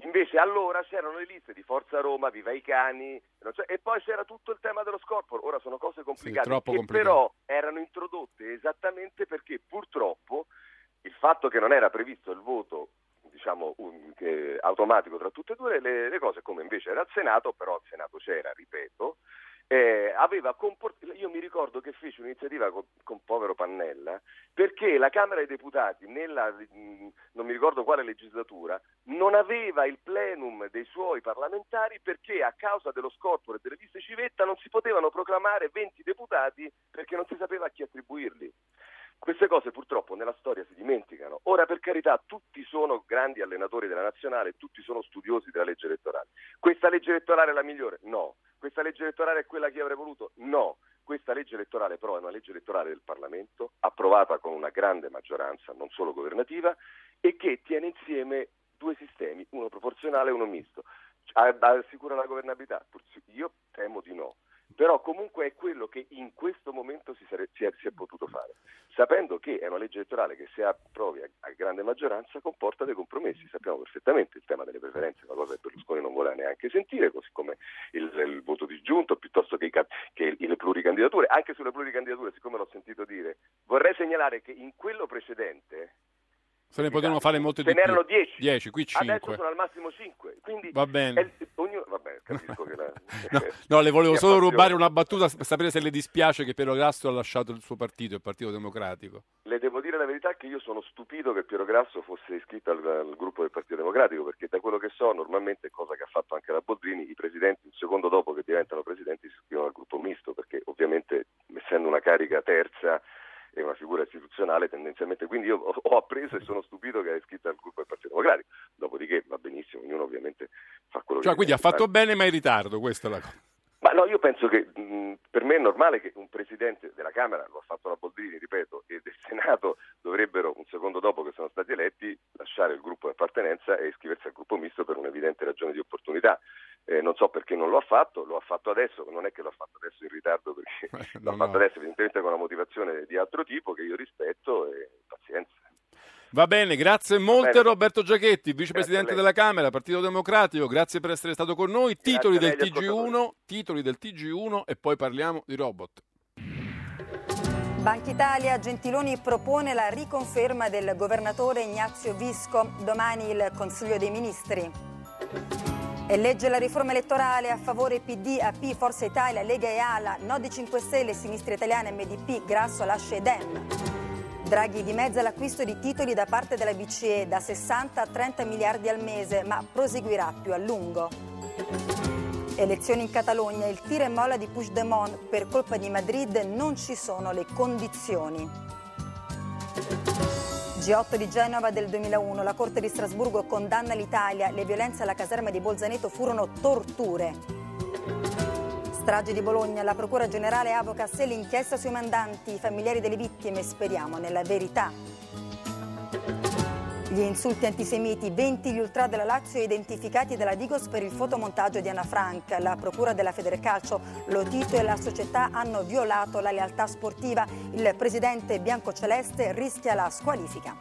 Invece allora c'erano le liste di Forza Roma, Viva i Cani, e poi c'era tutto il tema dello scorporo. Ora sono cose complicate, sì, che complicate. però erano introdotte esattamente perché purtroppo il fatto che non era previsto il voto diciamo, un, eh, automatico tra tutte e due le, le, cose, come invece era al Senato, però al Senato c'era, ripeto, eh, comport- io mi ricordo che fece un'iniziativa con, con, povero Pannella perché la Camera dei Deputati nella non mi ricordo quale legislatura non aveva il plenum dei suoi parlamentari perché a causa dello scorporo e delle liste civetta non si potevano proclamare 20 deputati perché non si sapeva a chi attribuirli. Queste cose purtroppo nella storia si dimenticano. Ora, per carità, tutti sono grandi allenatori della nazionale, tutti sono studiosi della legge elettorale. Questa legge elettorale è la migliore? No. Questa legge elettorale è quella che avrei voluto? No. Questa legge elettorale però è una legge elettorale del Parlamento, approvata con una grande maggioranza, non solo governativa, e che tiene insieme due sistemi, uno proporzionale e uno misto. Assicura la governabilità? Io temo di no però comunque è quello che in questo momento si, sare- si, è, si, è, potuto fare, sapendo che è una legge elettorale che se approvi a, a, grande maggioranza comporta dei compromessi, sappiamo perfettamente il tema delle preferenze, una cosa che Berlusconi non voleva neanche sentire, così come il, il voto disgiunto piuttosto che, i, che le pluricandidature, anche sulle pluricandidature, siccome l'ho sentito dire, vorrei segnalare che in quello precedente se ne potevano fare molte di più. Ce n'erano 10. 10, qui 5. Adesso sono al massimo 5. Quindi Va bene. È, ognuno, vabbè, capisco <laughs> che la, no, no, le volevo solo rubare una battuta per sapere se le dispiace che Piero Grasso ha lasciato il suo partito, il Partito Democratico. Le devo dire la verità che io sono stupito che Piero Grasso fosse iscritto al, al gruppo del Partito Democratico, perché da quello che so, normalmente, cosa che ha fatto anche la Boldrini, i presidenti, un secondo dopo che diventano presidenti, si iscrivono al gruppo misto, perché ovviamente essendo una carica terza è una figura istituzionale tendenzialmente, quindi io ho appreso e sono stupito che è iscritta al gruppo del Partito Democratico, dopodiché va benissimo, ognuno ovviamente fa quello cioè, che quindi ha fatto bene ma in ritardo, questa è la cosa. Ma no, io penso che mh, per me è normale che un presidente della Camera, lo ha fatto la Boldrini, ripeto, e del Senato dovrebbero, un secondo dopo che sono stati eletti, lasciare il gruppo di appartenenza e iscriversi al gruppo misto per un'evidente ragione di opportunità. Eh, non so perché non lo ha fatto, lo ha fatto adesso, non è che lo ha fatto adesso in ritardo perché no, <laughs> l'ha fatto no. adesso evidentemente con una motivazione di altro tipo che io rispetto e pazienza. Va bene, grazie molte Roberto Giachetti, vicepresidente della Camera, Partito Democratico, grazie per essere stato con noi. Titoli del, TG1, titoli del TG1 e poi parliamo di robot. Banca Italia, Gentiloni propone la riconferma del governatore Ignazio Visco, domani il Consiglio dei Ministri. E legge la riforma elettorale a favore PD, AP, Forza Italia, Lega e Ala, Nodi 5 Stelle, Sinistra Italiana, MDP, Grasso lascia Dem. Draghi dimezza l'acquisto di titoli da parte della BCE da 60 a 30 miliardi al mese, ma proseguirà più a lungo. Elezioni in Catalogna, il tiro e molla di Puigdemont, per colpa di Madrid non ci sono le condizioni. G8 di Genova del 2001, la Corte di Strasburgo condanna l'Italia, le violenze alla caserma di Bolzaneto furono torture. Strage di Bologna, la Procura Generale avoca se l'inchiesta sui mandanti, i familiari delle vittime, speriamo nella verità. Gli insulti antisemiti, 20 gli ultra della Lazio identificati dalla Digos per il fotomontaggio di Anna Frank. La Procura della Federcalcio, Lotito e la società hanno violato la lealtà sportiva. Il presidente biancoceleste rischia la squalifica.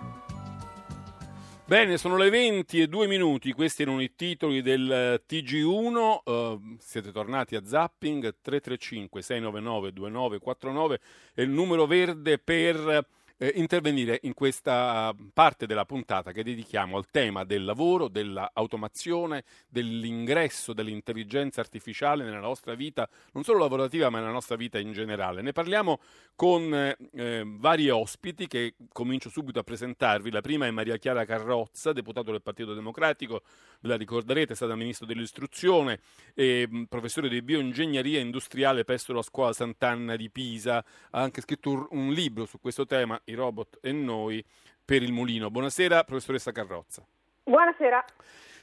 Bene, sono le 20 e 2 minuti, questi erano i titoli del TG1, uh, siete tornati a Zapping, 335 699 2949 è il numero verde per eh, intervenire in questa parte della puntata che dedichiamo al tema del lavoro, dell'automazione, dell'ingresso dell'intelligenza artificiale nella nostra vita, non solo lavorativa ma nella nostra vita in generale. Ne parliamo con eh, vari ospiti che comincio subito a presentarvi. La prima è Maria Chiara Carrozza, deputato del Partito Democratico, ve la ricorderete, è stata ministro dell'istruzione e mh, professore di bioingegneria industriale presso la scuola Sant'Anna di Pisa. Ha anche scritto un, un libro su questo tema, I robot e noi, per il mulino. Buonasera, professoressa Carrozza. Buonasera.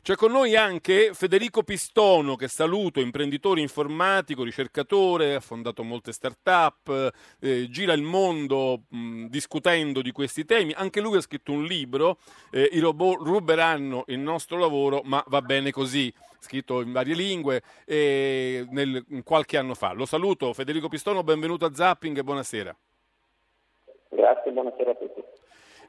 C'è con noi anche Federico Pistono, che saluto, imprenditore informatico, ricercatore, ha fondato molte start-up, eh, gira il mondo mh, discutendo di questi temi. Anche lui ha scritto un libro, eh, I robot ruberanno il nostro lavoro, ma va bene così, scritto in varie lingue, eh, nel, qualche anno fa. Lo saluto, Federico Pistono, benvenuto a Zapping e buonasera. Grazie, buonasera a tutti.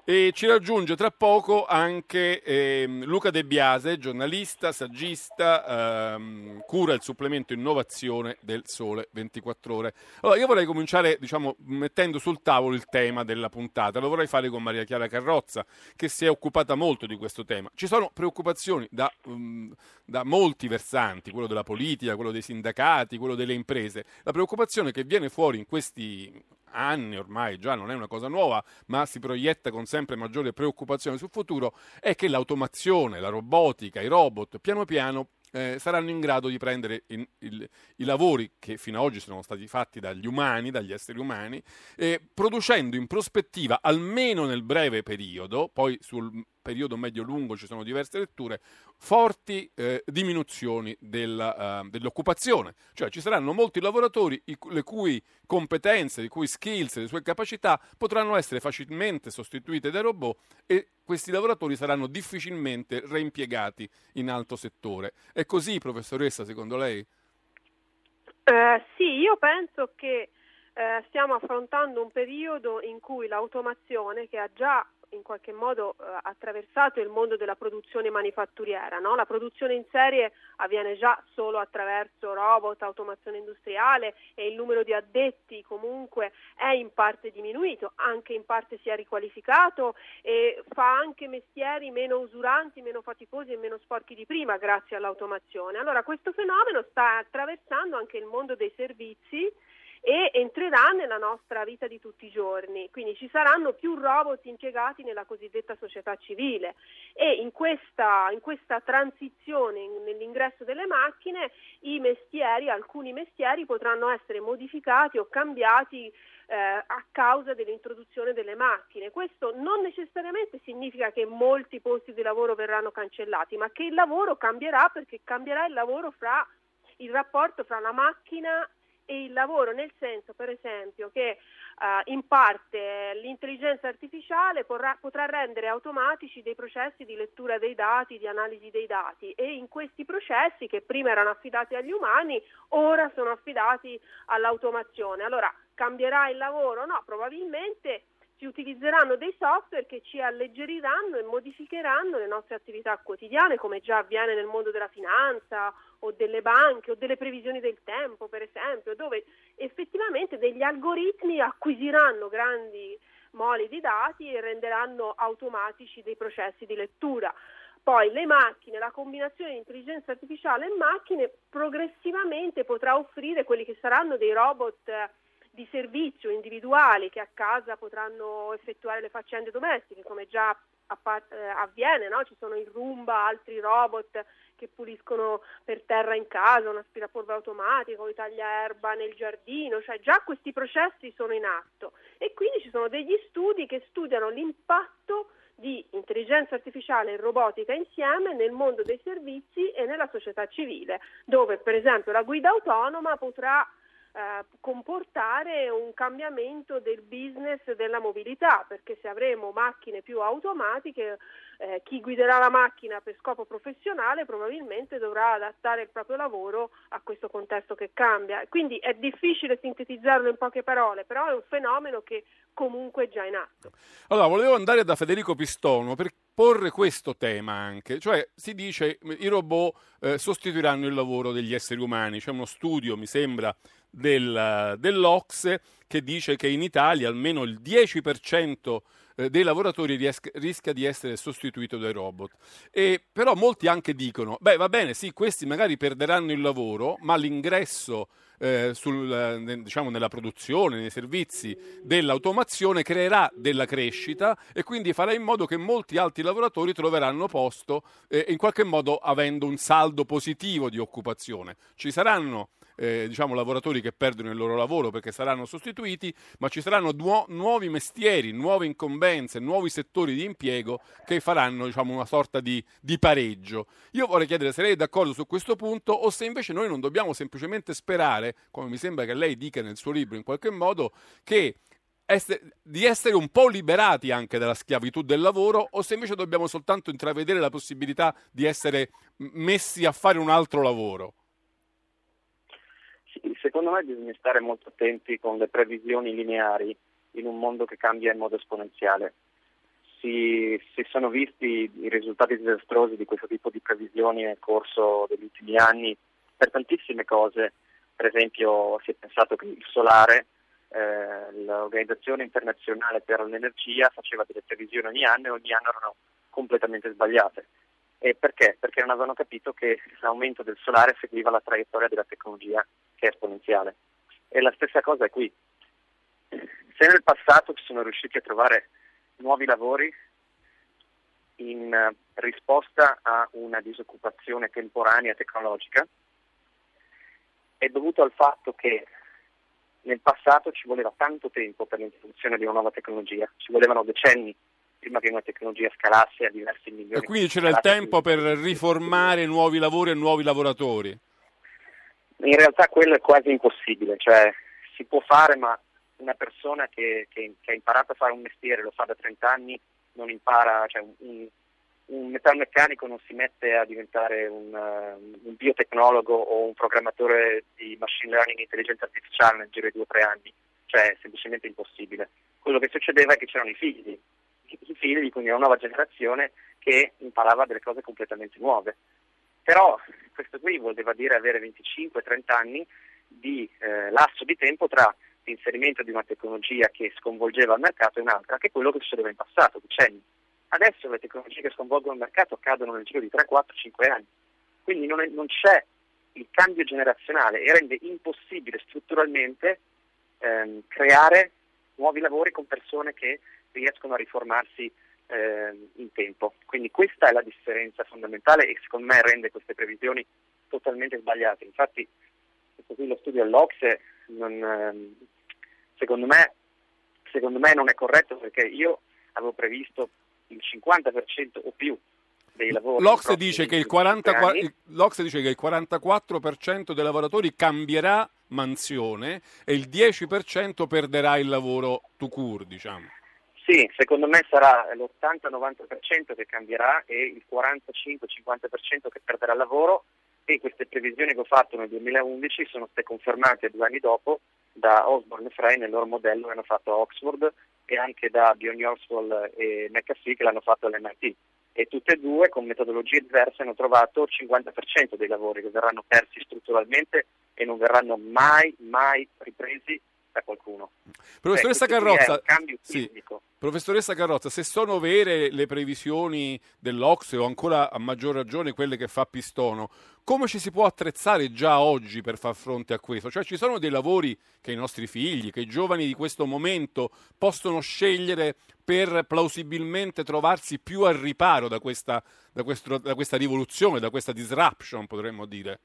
E ci raggiunge tra poco anche ehm, Luca De Biase, giornalista, saggista, ehm, cura il supplemento innovazione del Sole 24 Ore. Allora, io vorrei cominciare, diciamo, mettendo sul tavolo il tema della puntata. Lo vorrei fare con Maria Chiara Carrozza, che si è occupata molto di questo tema. Ci sono preoccupazioni da, um, da molti versanti, quello della politica, quello dei sindacati, quello delle imprese. La preoccupazione che viene fuori in questi anni ormai, già non è una cosa nuova, ma si proietta con sempre maggiore preoccupazione sul futuro, è che l'automazione, la robotica, i robot, piano piano eh, saranno in grado di prendere in, il, i lavori che fino ad oggi sono stati fatti dagli umani, dagli esseri umani, eh, producendo in prospettiva, almeno nel breve periodo, poi sul periodo medio-lungo ci sono diverse letture, forti eh, diminuzioni della, uh, dell'occupazione. Cioè ci saranno molti lavoratori i, le cui competenze, le cui skills, le sue capacità potranno essere facilmente sostituite dai robot e questi lavoratori saranno difficilmente reimpiegati in altro settore. È così, professoressa, secondo lei? Eh, sì, io penso che eh, stiamo affrontando un periodo in cui l'automazione, che ha già in qualche modo eh, attraversato il mondo della produzione manifatturiera. No? La produzione in serie avviene già solo attraverso robot, automazione industriale e il numero di addetti comunque è in parte diminuito, anche in parte si è riqualificato e fa anche mestieri meno usuranti, meno faticosi e meno sporchi di prima grazie all'automazione. Allora questo fenomeno sta attraversando anche il mondo dei servizi e entrerà nella nostra vita di tutti i giorni, quindi ci saranno più robot impiegati nella cosiddetta società civile e in questa, in questa transizione nell'ingresso delle macchine i mestieri, alcuni mestieri potranno essere modificati o cambiati eh, a causa dell'introduzione delle macchine. Questo non necessariamente significa che molti posti di lavoro verranno cancellati, ma che il lavoro cambierà perché cambierà il lavoro fra il rapporto fra la macchina e il lavoro, nel senso per esempio che uh, in parte l'intelligenza artificiale porrà, potrà rendere automatici dei processi di lettura dei dati, di analisi dei dati e in questi processi che prima erano affidati agli umani ora sono affidati all'automazione. Allora cambierà il lavoro? No, probabilmente si utilizzeranno dei software che ci alleggeriranno e modificheranno le nostre attività quotidiane, come già avviene nel mondo della finanza o delle banche o delle previsioni del tempo, per esempio, dove effettivamente degli algoritmi acquisiranno grandi moli di dati e renderanno automatici dei processi di lettura. Poi le macchine, la combinazione di intelligenza artificiale e macchine progressivamente potrà offrire quelli che saranno dei robot di servizio individuali che a casa potranno effettuare le faccende domestiche, come già eh, avviene, no? ci sono il Roomba, altri robot che puliscono per terra in casa, un aspirapolvere automatico, i tagliaerba nel giardino, cioè già questi processi sono in atto e quindi ci sono degli studi che studiano l'impatto di intelligenza artificiale e robotica insieme nel mondo dei servizi e nella società civile, dove per esempio la guida autonoma potrà eh, comportare un cambiamento del business della mobilità, perché se avremo macchine più automatiche, eh, chi guiderà la macchina per scopo professionale probabilmente dovrà adattare il proprio lavoro a questo contesto che cambia. Quindi è difficile sintetizzarlo in poche parole, però è un fenomeno che comunque è già in atto. Allora, volevo andare da Federico Pistono per porre questo tema anche, cioè si dice i robot eh, sostituiranno il lavoro degli esseri umani, c'è uno studio, mi sembra, del, dell'Ocse che dice che in Italia almeno il 10% eh, dei lavoratori rischia di essere sostituito dai robot. E, però molti anche dicono, beh va bene, sì, questi magari perderanno il lavoro, ma l'ingresso eh, sul, diciamo, nella produzione, nei servizi dell'automazione creerà della crescita e quindi farà in modo che molti altri lavoratori troveranno posto eh, in qualche modo avendo un saldo positivo di occupazione. Ci saranno eh, diciamo, lavoratori che perdono il loro lavoro perché saranno sostituiti, ma ci saranno duo- nuovi mestieri, nuove incombenze, nuovi settori di impiego che faranno diciamo, una sorta di, di pareggio. Io vorrei chiedere se lei è d'accordo su questo punto o se invece noi non dobbiamo semplicemente sperare, come mi sembra che lei dica nel suo libro in qualche modo, che di essere un po' liberati anche dalla schiavitù del lavoro o se invece dobbiamo soltanto intravedere la possibilità di essere messi a fare un altro lavoro? Secondo me bisogna stare molto attenti con le previsioni lineari in un mondo che cambia in modo esponenziale. si, si, sono visti i risultati disastrosi di questo tipo di previsioni nel corso degli ultimi anni per tantissime cose. Per esempio si è pensato che il solare, eh, l'Organizzazione Internazionale per l'Energia faceva delle previsioni ogni anno e ogni anno erano completamente sbagliate. E perché? Perché non avevano capito che l'aumento del solare seguiva la traiettoria della tecnologia che è esponenziale. E la stessa cosa è qui. Se nel passato si sono riusciti a trovare nuovi lavori in eh, risposta a una disoccupazione temporanea tecnologica è dovuto al fatto che nel passato ci voleva tanto tempo per l'introduzione di una nuova tecnologia, ci volevano decenni prima che una tecnologia scalasse a diversi milioni. E quindi c'era il tempo per riformare nuovi lavori e nuovi lavoratori? In realtà quello è quasi impossibile, cioè si può fare ma una persona che, che, che, ha imparato a fare un mestiere, lo fa da 30 anni, non impara, cioè un, un metalmeccanico non si mette a diventare un, uh, un, biotecnologo o un programmatore di machine learning e intelligenza artificiale nel giro di due o tre anni, cioè è semplicemente impossibile. Quello che succedeva è che c'erano i figli, i figli, quindi una nuova generazione che imparava delle cose completamente nuove. Però questo qui voleva dire avere 25-30 anni di eh, lasso di tempo tra l'inserimento di una tecnologia che sconvolgeva il mercato e un'altra, che è quello che succedeva in passato, decenni. Adesso le tecnologie che sconvolgono il mercato accadono nel giro di 3, 4, 5 anni. Quindi non, è, non c'è il cambio generazionale e rende impossibile strutturalmente ehm, creare nuovi lavori con persone che riescono a riformarsi eh, in tempo. Quindi questa è la differenza fondamentale e secondo me rende queste previsioni totalmente sbagliate. Infatti, questo qui lo studio dell'Ocse non, ehm, secondo, me, secondo me non è corretto perché io avevo previsto il 50% o più dei lavori. L'Ocse dice, che il 40, L'Ocse dice che il 44% dei lavoratori cambierà mansione e il 10% perderà il lavoro to cure, diciamo. Sì, secondo me sarà l'80-90% che cambierà e il 45-50% che perderà lavoro. E queste previsioni che ho fatto nel 2011 sono state confermate due anni dopo da Osborne e Frey nel loro modello che hanno fatto a Oxford e anche da Bjorn Horsfall e McAfee che l'hanno fatto all'MIT e tutte e due con metodologie diverse hanno trovato il 50% dei lavori che verranno persi strutturalmente e non verranno mai, mai ripresi da qualcuno. Professoressa Beh, Carrozza, sì, professoressa Carrozza, se sono vere le previsioni dell'Ocse o ancora a maggior ragione quelle che fa Pistono, come ci si può attrezzare già oggi per far fronte a questo? Cioè ci sono dei lavori che i nostri figli, che i giovani di questo momento possono scegliere per plausibilmente trovarsi più al riparo da questa, da questo, da questa rivoluzione, da questa disruption, potremmo dire?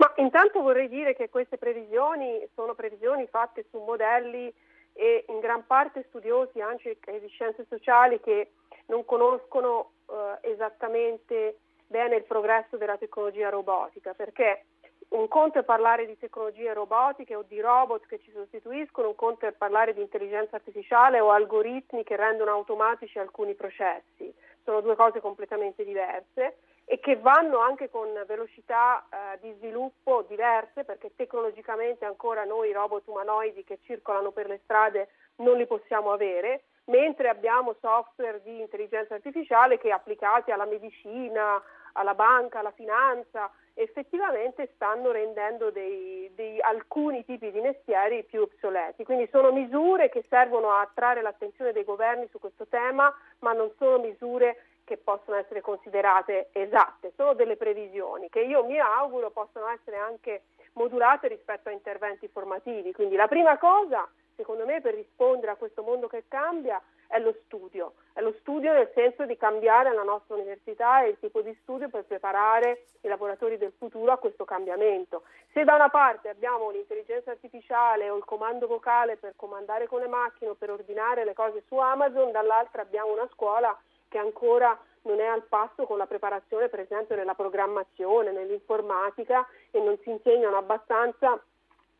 Ma intanto vorrei dire che queste previsioni sono previsioni fatte su modelli e in gran parte studiosi anche di scienze sociali che non conoscono eh, esattamente bene il progresso della tecnologia robotica, perché un conto è parlare di tecnologie robotiche o di robot che ci sostituiscono, un conto è parlare di intelligenza artificiale o algoritmi che rendono automatici alcuni processi. Sono due cose completamente diverse e che vanno anche con velocità eh, di sviluppo diverse perché tecnologicamente ancora noi robot umanoidi che circolano per le strade non li possiamo avere, mentre abbiamo software di intelligenza artificiale che applicati alla medicina, alla banca, alla finanza, effettivamente stanno rendendo dei, dei, alcuni tipi di mestieri più obsoleti. Quindi sono misure che servono a attrarre l'attenzione dei governi su questo tema, ma non sono misure che possono essere considerate esatte, sono delle previsioni che io mi auguro possano essere anche modulate rispetto a interventi formativi. Quindi la prima cosa, secondo me, per rispondere a questo mondo che cambia è lo studio. È lo studio nel senso di cambiare la nostra università e il tipo di studio per preparare i lavoratori del futuro a questo cambiamento. Se da una parte abbiamo l'intelligenza artificiale o il comando vocale per comandare con le macchine o per ordinare le cose su Amazon, dall'altra abbiamo una scuola che ancora non è al passo con la preparazione per esempio nella programmazione, nell'informatica e non si insegnano abbastanza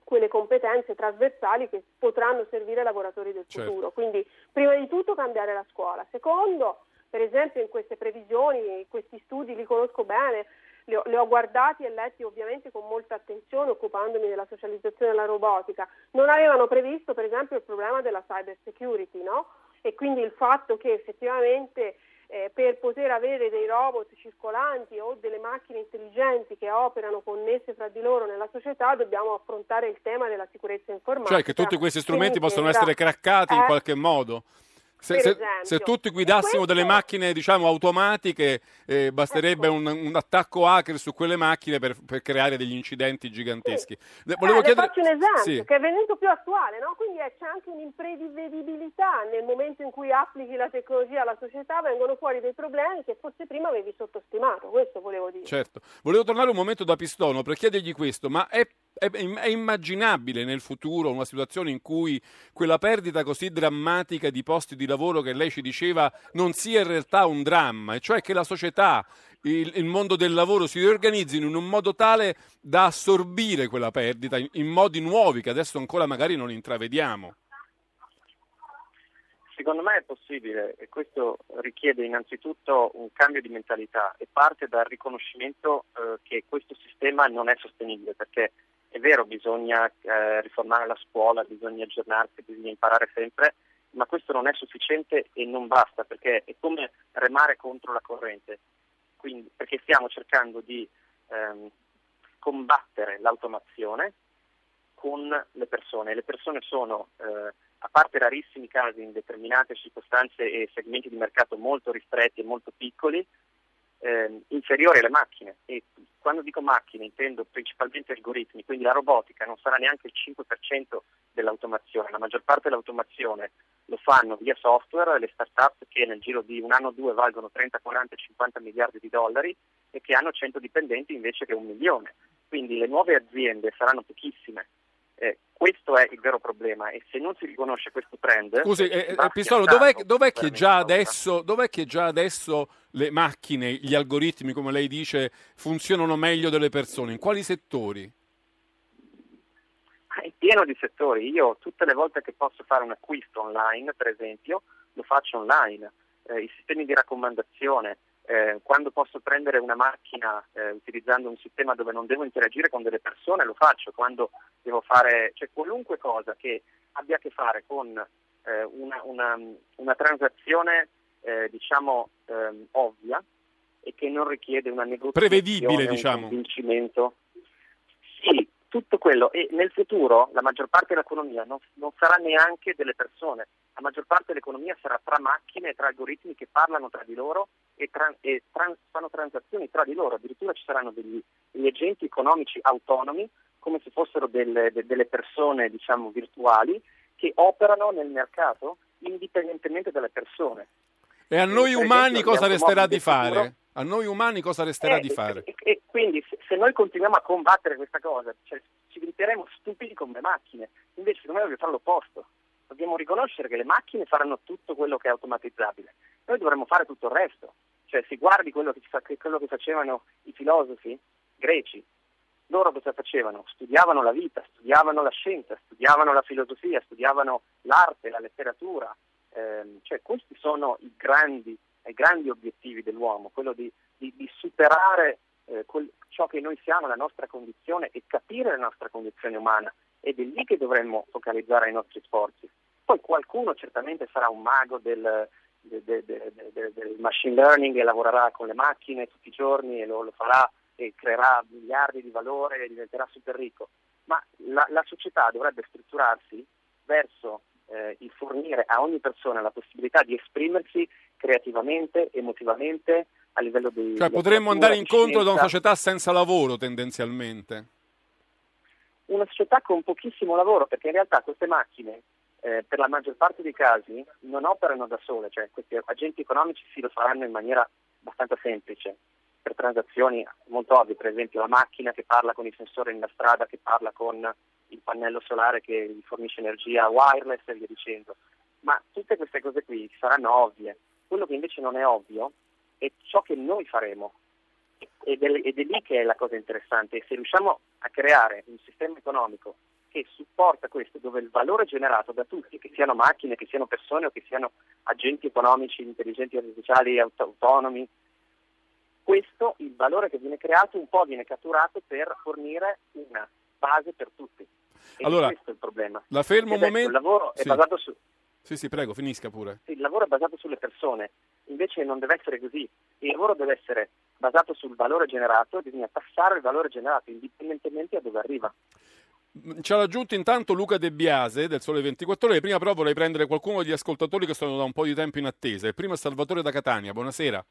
quelle competenze trasversali che potranno servire ai lavoratori del certo. futuro. Quindi prima di tutto cambiare la scuola. Secondo, per esempio in queste previsioni, questi studi li conosco bene, li ho, li ho, guardati e letti ovviamente con molta attenzione occupandomi della socializzazione della robotica, non avevano previsto per esempio il problema della cyber security, no? E quindi il fatto che effettivamente eh, per poter avere dei robot circolanti o delle macchine intelligenti che operano connesse fra di loro nella società dobbiamo affrontare il tema della sicurezza informatica. Cioè che tutti questi strumenti possono essere craccati in Eh, qualche modo. Se, se- se tutti guidassimo delle macchine diciamo automatiche eh, basterebbe Ecco. un, un attacco hacker su quelle macchine per, per creare degli incidenti giganteschi. Le- Eh, Volevo le chiedere faccio un esempio Sì. che è venuto più attuale, no? quindi eh, c'è anche un'imprevedibilità nel momento in cui applichi la tecnologia alla società, vengono fuori dei problemi che forse prima avevi sottostimato, questo volevo dire. Certo. Volevo tornare un momento da Pistono per chiedergli questo, ma è, è- immaginabile nel futuro una situazione in cui quella perdita così drammatica di posti di lavoro che lei ci diceva non sia in realtà un dramma, e cioè che la società, il, il mondo del lavoro si riorganizzino in un modo tale da assorbire quella perdita in, in modi nuovi che adesso ancora magari non intravediamo. Secondo me è possibile e questo richiede innanzitutto un cambio di mentalità e parte dal riconoscimento eh, che questo sistema non è sostenibile perché è vero bisogna eh, riformare la scuola, bisogna aggiornarsi, bisogna imparare sempre, ma questo non è sufficiente e non basta perché è come remare contro la corrente, Quindi, perché stiamo cercando di ehm, combattere l'automazione con le persone. Le persone sono, eh, a parte rarissimi casi in determinate circostanze e segmenti di mercato molto ristretti e molto piccoli, ehm, inferiori alle macchine. E quando dico macchine intendo principalmente algoritmi, quindi la robotica non sarà neanche il 5% dell'automazione, la maggior parte dell'automazione lo fanno via software, le start-up che nel giro di un anno o due valgono 30, 40, 50 miliardi di dollari e che hanno 100 dipendenti invece che un milione. Quindi le nuove aziende saranno pochissime. Eh, questo è il vero problema e se non si riconosce questo trend... Scusi, eh, eh, eh, Pistolo, dov'è, dov'è che adesso, dov'è che già adesso le macchine, gli algoritmi, come lei dice, funzionano meglio delle persone? In quali settori? È pieno di settori. Io tutte le volte che posso fare un acquisto online, per esempio, lo faccio online. Eh, I sistemi di raccomandazione, eh, quando posso prendere una macchina eh, utilizzando un sistema dove non devo interagire con delle persone, lo faccio. Quando devo fare, cioè qualunque cosa che abbia a che fare con eh, una, una- una transazione, eh, diciamo, ehm, ovvia e che non richiede una negoziazione, Prevedibile, un diciamo. convincimento. Sì, tutto quello. E nel futuro la maggior parte dell'economia non, non sarà neanche delle persone, la maggior parte dell'economia sarà tra macchine e tra algoritmi che parlano tra di loro e, tran- e tran- fanno transazioni tra di loro. Addirittura ci saranno degli, degli agenti economici autonomi, come se fossero delle, de- delle persone diciamo, virtuali, che operano nel mercato indipendentemente dalle persone. E a noi umani cosa resterà di fare? A noi umani cosa resterà eh, di e- fare? E, e quindi se, se noi continuiamo a combattere questa cosa, cioè, ci diventeremo stupidi come le macchine. Invece secondo me dobbiamo fare l'opposto. Dobbiamo riconoscere che le macchine faranno tutto quello che è automatizzabile. Noi dovremmo fare tutto il resto. Cioè si guardi quello che, fa- quello che facevano i filosofi greci. Loro cosa facevano? Studiavano la vita, studiavano la scienza, studiavano la filosofia, studiavano l'arte, la letteratura. Ehm, cioè questi sono i grandi, i grandi obiettivi dell'uomo, quello di, di- di superare eh, quel- ciò che noi siamo, la nostra condizione e capire la nostra condizione umana ed è lì che dovremmo focalizzare i nostri sforzi. Poi qualcuno certamente sarà un mago del, de- de- de- de- de- del machine learning e lavorerà con le macchine tutti i giorni e lo, lo farà e creerà miliardi di valore e diventerà super ricco, ma la, la società dovrebbe strutturarsi verso eh, il fornire a ogni persona la possibilità di esprimersi creativamente, emotivamente, a livello di... Cioè potremmo andare incontro da una società senza lavoro tendenzialmente. una società con pochissimo lavoro, perché in realtà queste macchine, eh, per la maggior parte dei casi, non operano da sole, cioè questi agenti economici si lo faranno in maniera abbastanza semplice, per transazioni molto ovvie, per esempio la macchina che parla con i sensori nella strada, che parla con il pannello solare che gli fornisce energia wireless e via dicendo. Ma tutte queste cose qui saranno ovvie. Quello che invece non è ovvio è ciò che noi faremo, ed è, ed è lì che è la cosa interessante. Se riusciamo a creare un sistema economico che supporta questo, dove il valore generato da tutti, che siano macchine, che siano persone o che siano agenti economici, intelligenti artificiali, auto- autonomi, questo, il valore che viene creato, un po' viene catturato per fornire una base per tutti. E Allora, questo è il problema. la fermo Ed ecco, momento- Il lavoro è sì. basato su... Sì, sì, prego, finisca pure. Il lavoro è basato sulle persone, invece non deve essere così. Il lavoro deve essere basato sul valore generato e bisogna tassare il valore generato indipendentemente da dove arriva. Ci ha raggiunto intanto Luca De Biase del Sole 24 Ore. Prima però vorrei prendere qualcuno degli ascoltatori che sono da un po' di tempo in attesa. Il primo è Salvatore da Catania. Buonasera.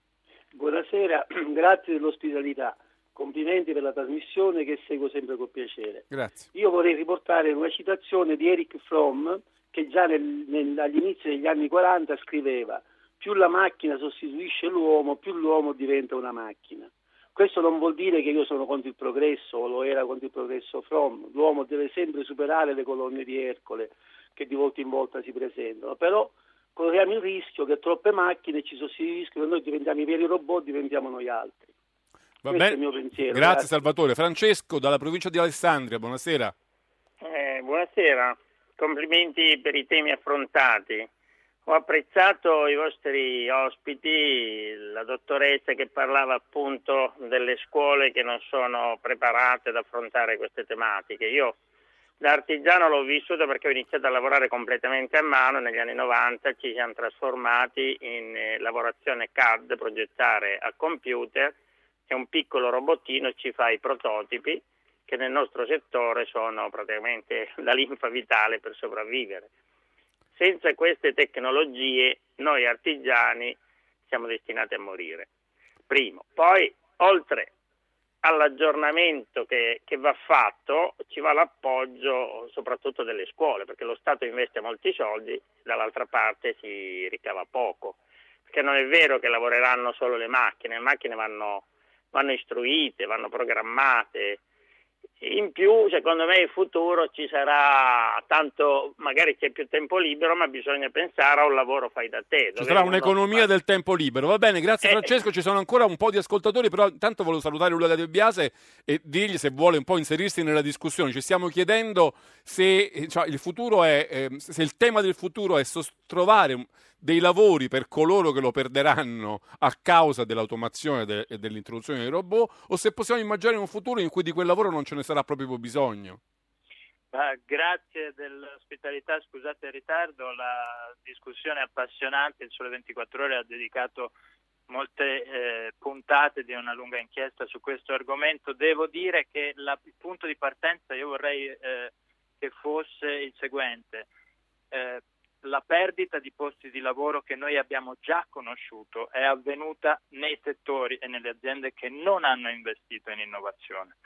Buonasera, <clears throat> grazie dell'ospitalità. Complimenti per la trasmissione che seguo sempre con piacere. Grazie. Io vorrei riportare una citazione di Eric Fromm che già nel, nel, agli inizi degli anni 40 scriveva più la macchina sostituisce l'uomo, più l'uomo diventa una macchina. Questo non vuol dire che io sono contro il progresso o lo era contro il progresso Fromm. L'uomo deve sempre superare le colonne di Ercole che di volta in volta si presentano, però corriamo il rischio che troppe macchine ci sostituiscono e noi diventiamo i veri robot, diventiamo noi altri. Va Questo bene. è il mio pensiero. Grazie, grazie. Salvatore. Francesco dalla provincia di Alessandria. Buonasera. Eh, buonasera, complimenti per i temi affrontati. Ho apprezzato i vostri ospiti, la dottoressa che parlava appunto delle scuole che non sono preparate ad affrontare queste tematiche. Io da artigiano l'ho vissuto perché ho iniziato a lavorare completamente a mano negli anni 90, ci siamo trasformati in eh, lavorazione CAD, progettare a computer e un piccolo robottino ci fa i prototipi che nel nostro settore sono praticamente <laughs> la linfa vitale per sopravvivere. Senza queste tecnologie noi artigiani siamo destinati a morire. Primo. Poi, oltre all'aggiornamento che, che, va fatto, ci va l'appoggio soprattutto delle scuole, perché lo Stato investe molti soldi, dall'altra parte si ricava poco. Perché non è vero che lavoreranno solo le macchine, le macchine vanno, vanno istruite, vanno programmate, in più, secondo me, in futuro ci sarà tanto, magari c'è più tempo libero, ma bisogna pensare a un lavoro fai da te. Ci sarà un'economia del tempo libero. Va bene, grazie Eh, Francesco. Ci sono ancora un po' di ascoltatori, però intanto volevo salutare Luca De Biase e dirgli se vuole un po' inserirsi nella discussione. Ci stiamo chiedendo se, eh, cioè, il, futuro è, eh, se il tema del futuro è trovare dei lavori per coloro che lo perderanno a causa dell'automazione de- e dell'introduzione dei robot o se possiamo immaginare un futuro in cui di quel lavoro non ce ne sarà proprio bisogno. Ma grazie dell'ospitalità, scusate il ritardo, la discussione appassionante, il Sole 24 Ore ha dedicato molte eh, puntate di una lunga inchiesta su questo argomento. Devo dire che la- il punto di partenza io vorrei eh, che fosse il seguente. Eh, la perdita di posti di lavoro che noi abbiamo già conosciuto è avvenuta nei settori e nelle aziende che non hanno investito in innovazione.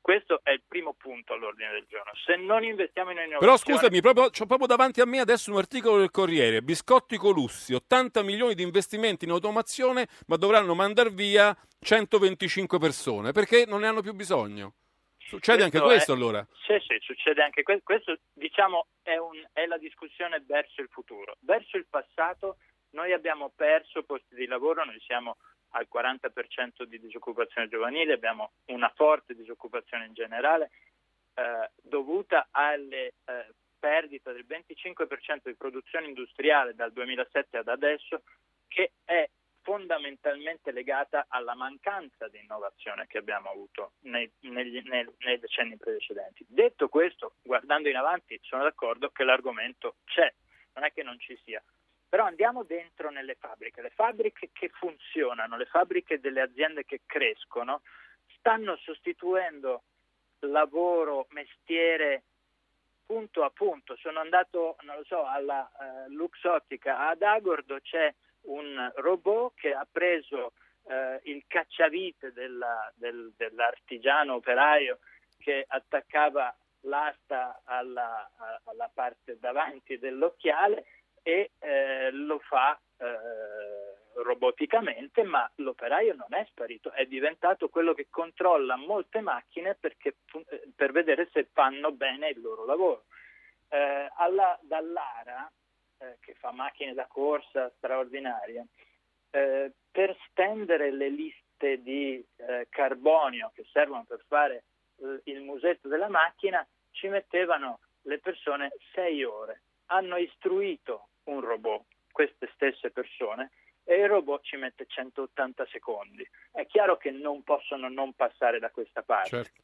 Questo è il primo punto all'ordine del giorno. Se non investiamo in innovazione... Però scusami, proprio, ho proprio davanti a me adesso un articolo del Corriere, Biscotti Colussi, 80 milioni di investimenti in automazione, ma dovranno mandare via 125 persone, perché non ne hanno più bisogno. Succede anche questo è- allora? Sì, sì, succede anche questo. Questo, diciamo, è, un- è la discussione verso il futuro. Verso il passato noi abbiamo perso posti di lavoro, noi siamo al 40% di disoccupazione giovanile, abbiamo una forte disoccupazione in generale eh, dovuta alle eh, perdite del 25% di produzione industriale dal 2007 ad adesso che è fondamentalmente legata alla mancanza di innovazione che abbiamo avuto nei, negli- nel- nei decenni precedenti. Detto questo, guardando in avanti, sono d'accordo che l'argomento c'è, non è che non ci sia. Però andiamo dentro nelle fabbriche, le fabbriche che funzionano, le fabbriche delle aziende che crescono, stanno sostituendo lavoro, mestiere punto a punto. Sono andato, non lo so, alla eh, Luxottica ad Agordo c'è un robot che ha preso eh, il cacciavite della- del- dell'artigiano operaio che attaccava l'asta alla, alla parte davanti dell'occhiale e eh, lo fa eh, roboticamente, ma l'operaio non è sparito, è diventato quello che controlla molte macchine perché- eh, per vedere se fanno bene il loro lavoro. Eh, alla- Dallara, eh, che fa macchine da corsa straordinarie, eh, per stendere le liste di eh, carbonio che servono per fare eh, il musetto della macchina ci mettevano le persone sei ore. Hanno istruito un robot, queste stesse persone, e il robot ci mette 180 secondi. È chiaro che non possono non passare da questa parte. Certo.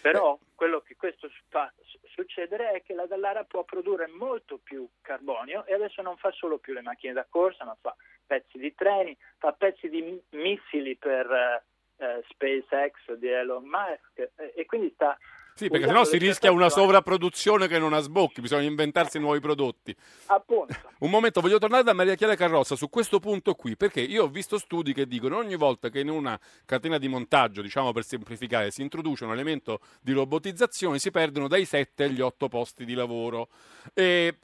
Però quello che questo fa succedere è che la Dallara può produrre molto più carbonio e adesso non fa solo più le macchine da corsa, ma fa pezzi di treni, fa pezzi di missili per eh, SpaceX di Elon Musk eh, e quindi sta sì, perché sennò si rischia una sovrapproduzione che non ha sbocchi, bisogna inventarsi nuovi prodotti. Appunto. Un momento, voglio tornare da Maria Chiara Carrozza su questo punto qui, perché io ho visto studi che dicono ogni volta che in una catena di montaggio, diciamo per semplificare, si introduce un elemento di robotizzazione, si perdono dai 7 agli 8 posti di lavoro. E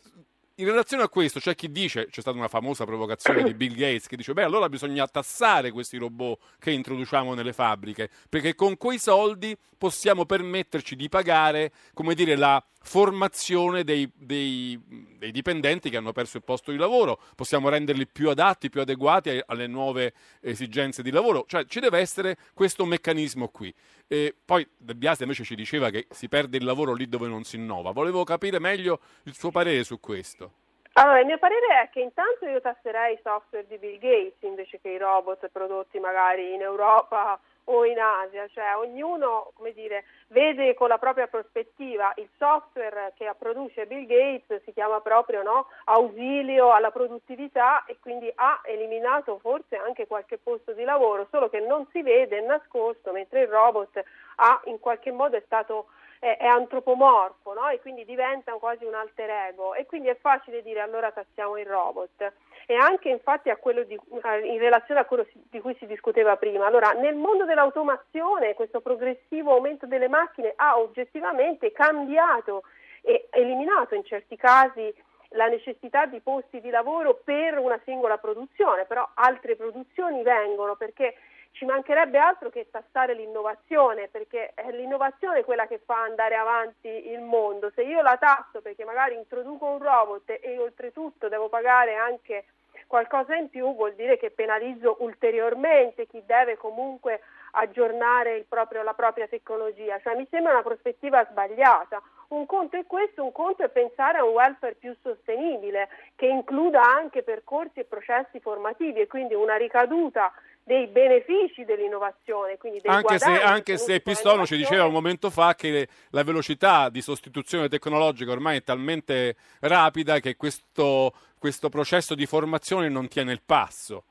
in relazione a questo c'è chi dice, c'è stata una famosa provocazione di Bill Gates che dice, beh allora bisogna tassare questi robot che introduciamo nelle fabbriche, perché con quei soldi possiamo permetterci di pagare, come dire, la formazione dei, dei, dei dipendenti che hanno perso il posto di lavoro, possiamo renderli più adatti, più adeguati alle nuove esigenze di lavoro, cioè ci deve essere questo meccanismo qui. E poi De Biasi invece ci diceva che si perde il lavoro lì dove non si innova. Volevo capire meglio il suo parere su questo. Allora, il mio parere è che intanto io tasserei i software di Bill Gates invece che i robot prodotti magari in Europa o in Asia, cioè ognuno dire, vede con la propria prospettiva il software che produce Bill Gates si chiama proprio no, ausilio alla produttività e quindi ha eliminato forse anche qualche posto di lavoro, solo che non si vede, è nascosto, mentre il robot ha in qualche modo è stato è, è antropomorfo no? e quindi diventa quasi un alter ego e quindi è facile dire allora tassiamo il robot e anche infatti di, in relazione a quello di cui si discuteva prima. Allora, nel mondo dell'automazione questo progressivo aumento delle macchine ha oggettivamente cambiato e eliminato in certi casi la necessità di posti di lavoro per una singola produzione, però altre produzioni vengono perché ci mancherebbe altro che tassare l'innovazione, perché è l'innovazione quella che fa andare avanti il mondo. Se io la tasso perché magari introduco un robot e oltretutto devo pagare anche qualcosa in più, vuol dire che penalizzo ulteriormente chi deve comunque aggiornare proprio, la propria tecnologia. Cioè, mi sembra una prospettiva sbagliata. Un conto è questo, un conto è pensare a un welfare più sostenibile che includa anche percorsi e processi formativi e quindi una ricaduta dei benefici dell'innovazione. anche se, anche se Pistono ci diceva un momento fa che la velocità di sostituzione tecnologica ormai è talmente rapida che questo, questo processo di formazione non tiene il passo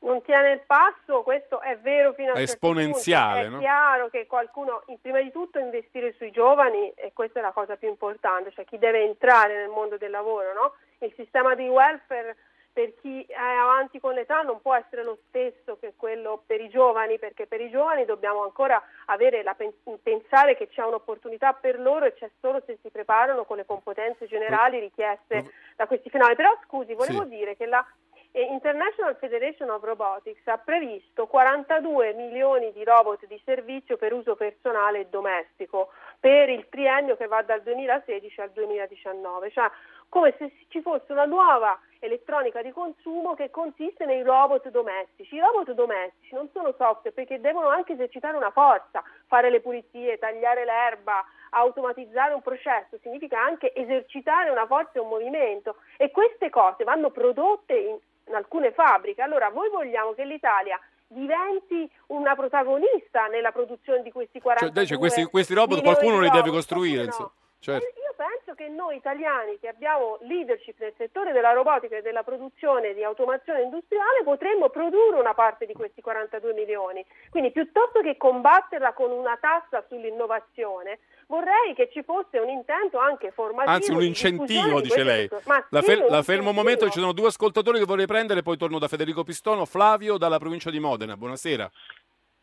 non tiene il passo, questo è vero fino a è esponenziale. È no? chiaro che qualcuno, prima di tutto, investire sui giovani, e questa è la cosa più importante, cioè chi deve entrare nel mondo del lavoro. No? Il sistema di welfare per chi è avanti con l'età non può essere lo stesso che quello per i giovani, perché per i giovani dobbiamo ancora la, pensare che c'è un'opportunità per loro e c'è solo se si preparano con le competenze generali richieste da questi fenomeni. Però scusi, volevo sì. dire che la International Federation of Robotics ha previsto 42 milioni di robot di servizio per uso personale e domestico per il triennio che va dal 2016 al 2019, cioè come se ci fosse una nuova elettronica di consumo che consiste nei robot domestici. I robot domestici non sono software perché devono anche esercitare una forza, fare le pulizie, tagliare l'erba, automatizzare un processo, significa anche esercitare una forza e un movimento e queste cose vanno prodotte in, in alcune fabbriche. Allora, voi vogliamo che l'Italia diventi una protagonista nella produzione di questi 42 cioè, questi, questi robot qualcuno li deve costruire, no? Certo. Io penso che noi italiani che abbiamo leadership nel settore della robotica e della produzione di automazione industriale potremmo produrre una parte di questi 42 milioni. Quindi piuttosto che combatterla con una tassa sull'innovazione, vorrei che ci fosse un intento anche formativo. Anzi, un incentivo, dice lei. la, fer- la fermo un momento, ci sono due ascoltatori che vorrei prendere, poi torno da Federico Pistono. Flavio dalla provincia di Modena, buonasera.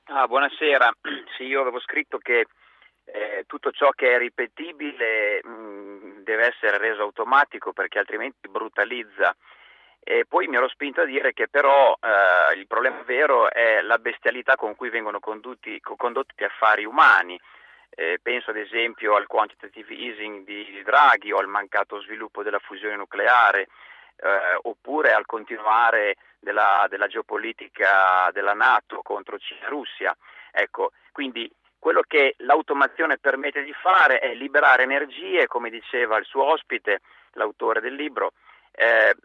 Ah, buonasera, <clears throat> sì, io avevo scritto che eh, tutto ciò che è ripetibile mh, mm, deve essere reso automatico perché altrimenti brutalizza. E poi mi ero spinto a dire che però eh, il problema vero è la bestialità con cui vengono condotti, condotti affari umani. Eh, penso ad esempio al quantitative easing di Draghi o al mancato sviluppo della fusione nucleare eh, oppure al continuare della, della, geopolitica della Nato contro Cina e Russia. Ecco, quindi quello che l'automazione permette di fare è liberare energie, come diceva il suo ospite, l'autore del libro, eh,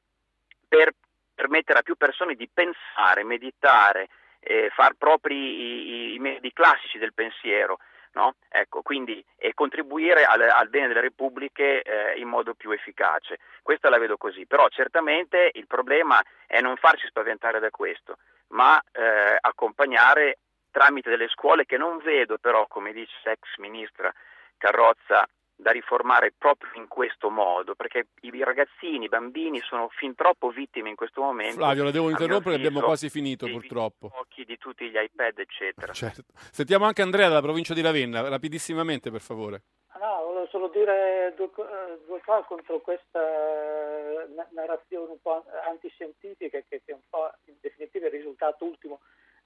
per permettere a più persone di pensare, meditare, eh, far propri i, i, metodi classici del pensiero, No? Ecco, quindi, e contribuire al, al, bene delle repubbliche eh, in modo più efficace. Questa la vedo così, però certamente il problema è non farci spaventare da questo, ma eh, accompagnare tramite delle scuole che non vedo però, come dice l'ex ministra Carrozza, da riformare proprio in questo modo, perché i ragazzini, i bambini sono fin troppo vittime in questo momento. Flavio, la devo interrompere, abbiamo quasi finito purtroppo. Occhi di tutti gli iPad, eccetera. Certo. Sentiamo anche Andrea dalla provincia di Ravenna, rapidissimamente per favore. No, volevo solo dire due, due cose contro questa narrazione un po' antiscientifica che, che un po' in definitiva è il risultato ultimo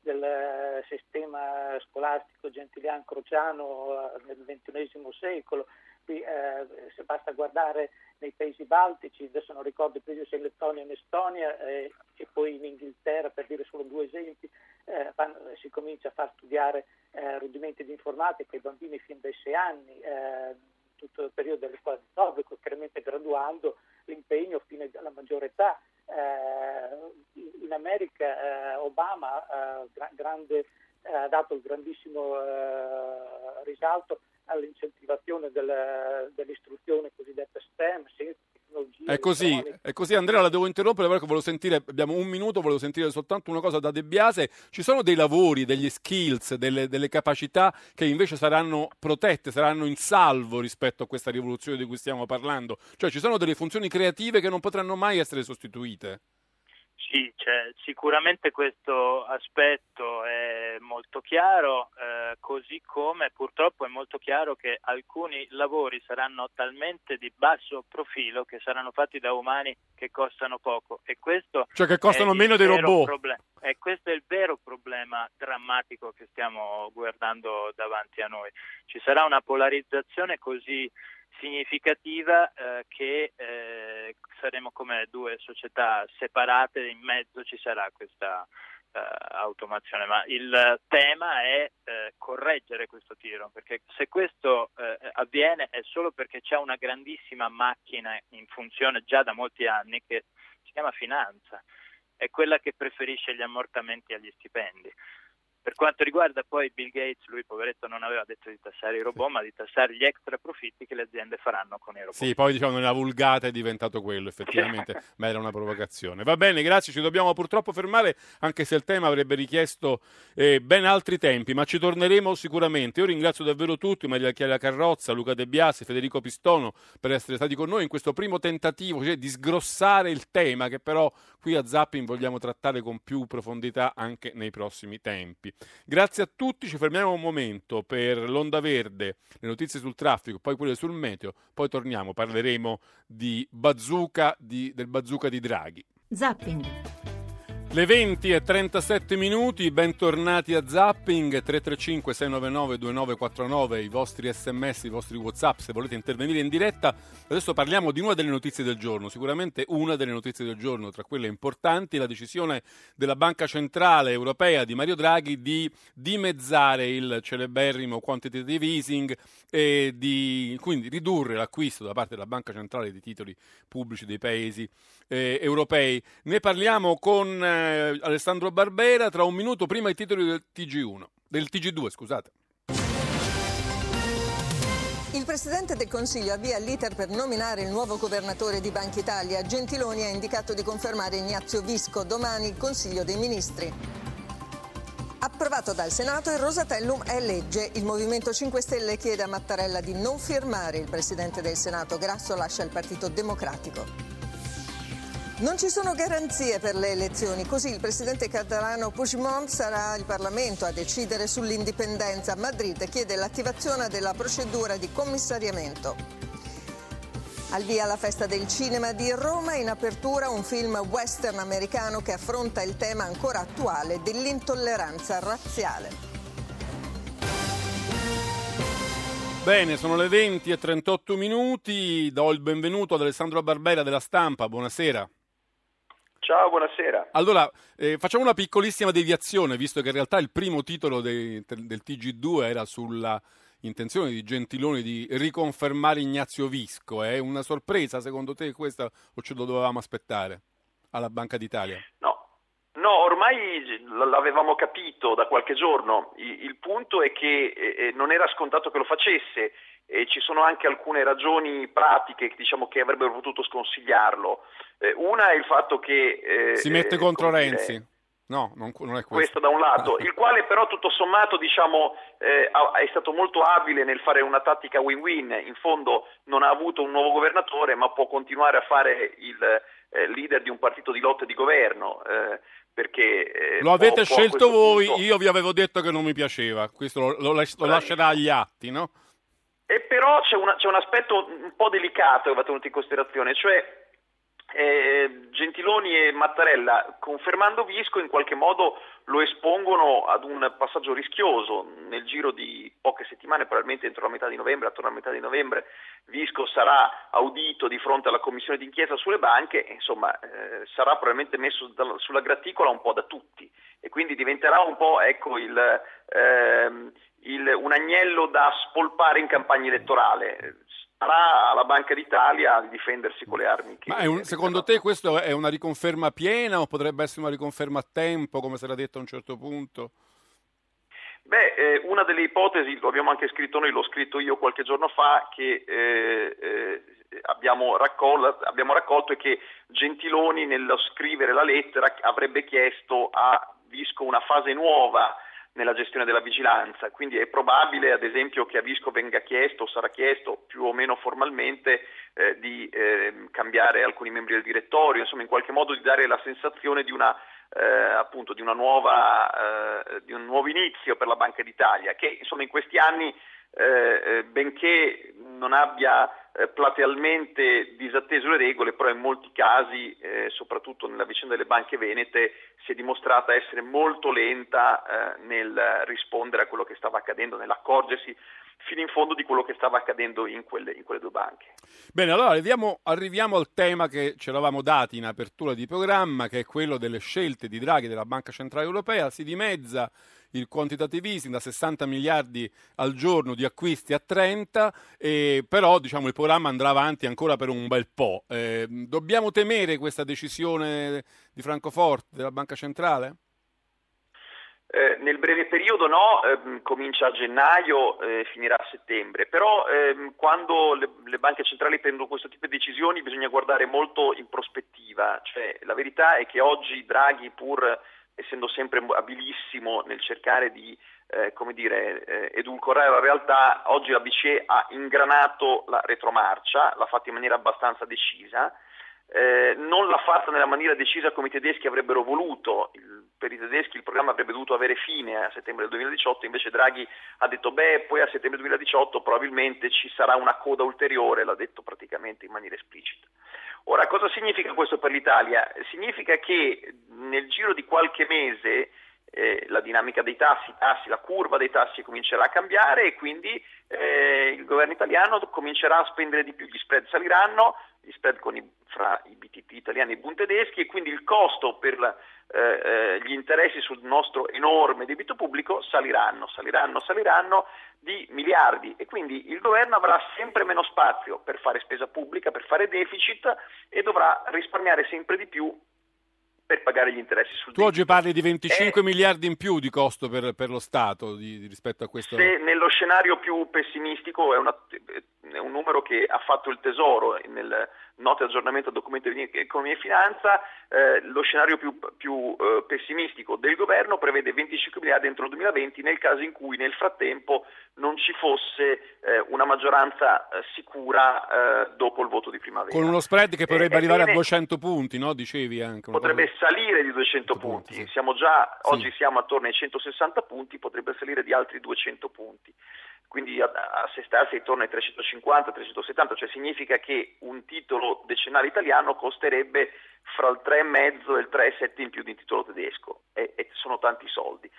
del sistema scolastico gentiliano-crociano nel XXI secolo Qui eh, se basta guardare nei paesi baltici, adesso non ricordo più se in Lettonia o in Estonia eh, e poi in Inghilterra, per dire solo due esempi, eh, fanno, si comincia a far studiare eh, rudimenti di informatica ai bambini fin dai sei anni, eh, tutto il periodo delle scuole di obbligo, chiaramente graduando l'impegno fino alla maggiore età. Eh, in America Obama grande, ha dato il grandissimo risalto all'incentivazione del, dell'istruzione cosiddetta STEM, scienze, tecnologie. È così, è così, Andrea, la devo interrompere perché volevo sentire, abbiamo un minuto, volevo sentire soltanto una cosa da De Biase. Ci sono dei lavori, degli skills, delle, delle capacità che invece saranno protette, saranno in salvo rispetto a questa rivoluzione di cui stiamo parlando. Cioè ci sono delle funzioni creative che non potranno mai essere sostituite. Sì, cioè, sicuramente questo aspetto è molto chiaro, eh, così come purtroppo è molto chiaro che alcuni lavori saranno talmente di basso profilo che saranno fatti da umani che costano poco e questo cioè che costano meno dei robot. Problem- e questo è il vero problema drammatico che stiamo guardando davanti a noi. Ci sarà una polarizzazione così significativa eh, che eh, saremo come due società separate, in mezzo ci sarà questa eh, automazione, ma il tema è eh, correggere questo tiro, perché se questo eh, avviene è solo perché c'è una grandissima macchina in funzione già da molti anni che si chiama finanza, è quella che preferisce gli ammortamenti agli stipendi. Per quanto riguarda poi Bill Gates, lui poveretto non aveva detto di tassare i robot, ma di tassare gli extra profitti che le aziende faranno con i robot. Sì, poi diciamo nella vulgata è diventato quello, effettivamente, <laughs> ma era una provocazione. Va bene, grazie, ci dobbiamo purtroppo fermare, anche se il tema avrebbe richiesto eh, ben altri tempi, ma ci torneremo sicuramente. Io ringrazio davvero tutti, Maria Chiara Carrozza, Luca De Biasi, Federico Pistono, per essere stati con noi in questo primo tentativo cioè, di sgrossare il tema, che però qui a Zapping vogliamo trattare con più profondità anche nei prossimi tempi. Grazie a tutti, ci fermiamo un momento per l'onda verde, le notizie sul traffico, poi quelle sul meteo, poi torniamo, parleremo di bazooka, di, del bazooka di Draghi. Zapping. Le 20 e 37 minuti, bentornati a Zapping 335 699 2949, i vostri sms, i vostri whatsapp se volete intervenire in diretta. Adesso parliamo di una delle notizie del giorno, sicuramente una delle notizie del giorno, tra quelle importanti, la decisione della Banca Centrale Europea di Mario Draghi di dimezzare il celeberrimo quantitative easing e di quindi ridurre l'acquisto da parte della Banca Centrale di titoli pubblici dei paesi eh, europei. Ne parliamo con eh, Alessandro Barbera tra un minuto prima i titoli del TG1, del TG2, scusate. Il Presidente del Consiglio avvia l'iter per nominare il nuovo governatore di Banca Italia. Gentiloni ha indicato di confermare Ignazio Visco domani il Consiglio dei Ministri. Approvato dal Senato, il Rosatellum è legge. Il Movimento 5 Stelle chiede a Mattarella di non firmare. Il Presidente del Senato Grasso lascia il Partito Democratico. Non ci sono garanzie per le elezioni, così il presidente catalano Puigdemont sarà il Parlamento a decidere sull'indipendenza. Madrid chiede l'attivazione della procedura di commissariamento. Al via la festa del cinema di Roma, in apertura un film western americano che affronta il tema ancora attuale dell'intolleranza razziale. Bene, sono le 20 e 38 minuti, do il benvenuto ad Alessandro Barbera della Stampa, buonasera. Ciao, buonasera. Allora, eh, facciamo una piccolissima deviazione, visto che in realtà il primo titolo dei, del TG2 era sulla intenzione di Gentiloni di riconfermare Ignazio Visco. È una sorpresa secondo te questa o ce lo dovevamo aspettare alla Banca d'Italia? No, No, ormai l'avevamo capito da qualche giorno. Il punto è che eh, eh, non era scontato che lo facesse e ci sono anche alcune ragioni pratiche diciamo, che avrebbero potuto sconsigliarlo. Eh, una è il fatto che... si mette contro Renzi. Dire, No, non, non, è questo. Questo da un lato, <laughs> il quale però tutto sommato diciamo, eh, è stato molto abile nel fare una tattica win-win, in fondo non ha avuto un nuovo governatore ma può continuare a fare il eh, leader di un partito di lotta di governo. Eh, perché, eh, lo avete può, scelto voi, punto... io vi avevo detto che non mi piaceva, questo lo, lo, lo lascerà agli atti, no? E però c'è, una, c'è un aspetto un po' delicato che va tenuto in considerazione, cioè eh, Gentiloni e Mattarella, confermando Visco, in qualche modo lo espongono ad un passaggio rischioso. Nel giro di poche settimane, probabilmente entro la metà di novembre, attorno alla metà di novembre, Visco sarà audito di fronte alla commissione d'inchiesta sulle banche, e, insomma, eh, sarà probabilmente messo da, sulla graticola un po' da tutti e quindi diventerà un po' ecco, il, ehm, il, un agnello da spolpare in campagna elettorale sarà alla Banca d'Italia di difendersi con le armi. Ma un, secondo te questa è una riconferma piena o potrebbe essere una riconferma a tempo, come si era detto a un certo punto? Beh, eh, una delle ipotesi, lo abbiamo anche scritto noi, l'ho scritto io qualche giorno fa, che eh, eh, abbiamo, raccolto, abbiamo raccolto è che Gentiloni nello scrivere la lettera avrebbe chiesto a Visco una fase nuova nella gestione della vigilanza, quindi è probabile ad esempio che a Visco venga chiesto o sarà chiesto più o meno formalmente eh, di eh, cambiare alcuni membri del direttorio, insomma in qualche modo di dare la sensazione di una eh, appunto di, nuova, eh, di un nuovo inizio per la Banca d'Italia che insomma in questi anni eh, eh, benché non abbia eh, platealmente disatteso le regole, però in molti casi, eh, soprattutto nella vicenda delle banche venete, si è dimostrata essere molto lenta eh, nel rispondere a quello che stava accadendo, nell'accorgersi fino in fondo di quello che stava accadendo in quelle, in quelle due banche. Bene, allora arriviamo, arriviamo, al tema che ci eravamo dati in apertura di programma, che è quello delle scelte di Draghi della Banca Centrale Europea. Si dimezza il quantitative easing da 60 miliardi al giorno di acquisti a 30, eh, però diciamo, il programma andrà avanti ancora per un bel po'. Eh, dobbiamo temere questa decisione di Francoforte, della Banca Centrale? Eh, nel breve periodo no, eh, comincia a gennaio e eh, finirà a settembre, però ehm, quando le, le, banche centrali prendono questo tipo di decisioni bisogna guardare molto in prospettiva, cioè, la verità è che oggi Draghi pur essendo sempre abilissimo nel cercare di eh, come dire, eh, edulcorare la realtà, oggi la BCE ha ingranato la retromarcia, l'ha fatta in maniera abbastanza decisa, eh, non l'ha fatta nella maniera decisa come i tedeschi avrebbero voluto, il, per i tedeschi il programma avrebbe dovuto avere fine a settembre del 2018, invece Draghi ha detto beh poi a settembre 2018 probabilmente ci sarà una coda ulteriore, l'ha detto praticamente in maniera esplicita. Ora, cosa significa questo per l'Italia? Significa che nel giro di qualche mese eh, la dinamica dei tassi, tassi, la curva dei tassi comincerà a cambiare e quindi eh, il governo italiano comincerà a spendere di più, gli spread saliranno, gli spread i, fra i BTP italiani e i Bund tedeschi e quindi il costo per la, eh, eh, gli interessi sul nostro enorme debito pubblico saliranno, saliranno, saliranno di miliardi e quindi il governo avrà sempre meno spazio per fare spesa pubblica, per fare deficit e dovrà risparmiare sempre di più per pagare gli interessi sul tu debito. Tu oggi parli di 25 eh, miliardi in più di costo per, per lo Stato di, rispetto a questo. Se nello scenario più pessimistico è, una, è, un numero che ha fatto il Tesoro nel note aggiornamento al documento di economia e finanza, eh, lo scenario più, più eh, pessimistico del governo prevede 25 miliardi entro il 2020 nel caso in cui nel frattempo non ci fosse eh, una maggioranza eh, sicura dopo il voto di primavera. Con uno spread che potrebbe arrivare bene, a 200 punti, no? Dicevi anche. Potrebbe salire di 200 punti, sì. siamo già, sì. oggi siamo attorno ai 160 punti, potrebbe salire di altri 200 punti quindi assestarsi intorno ai 350-370, cioè significa che un titolo decennale italiano costerebbe fra il 3,5 e il 3,7 in più di un titolo tedesco e, e sono tanti soldi.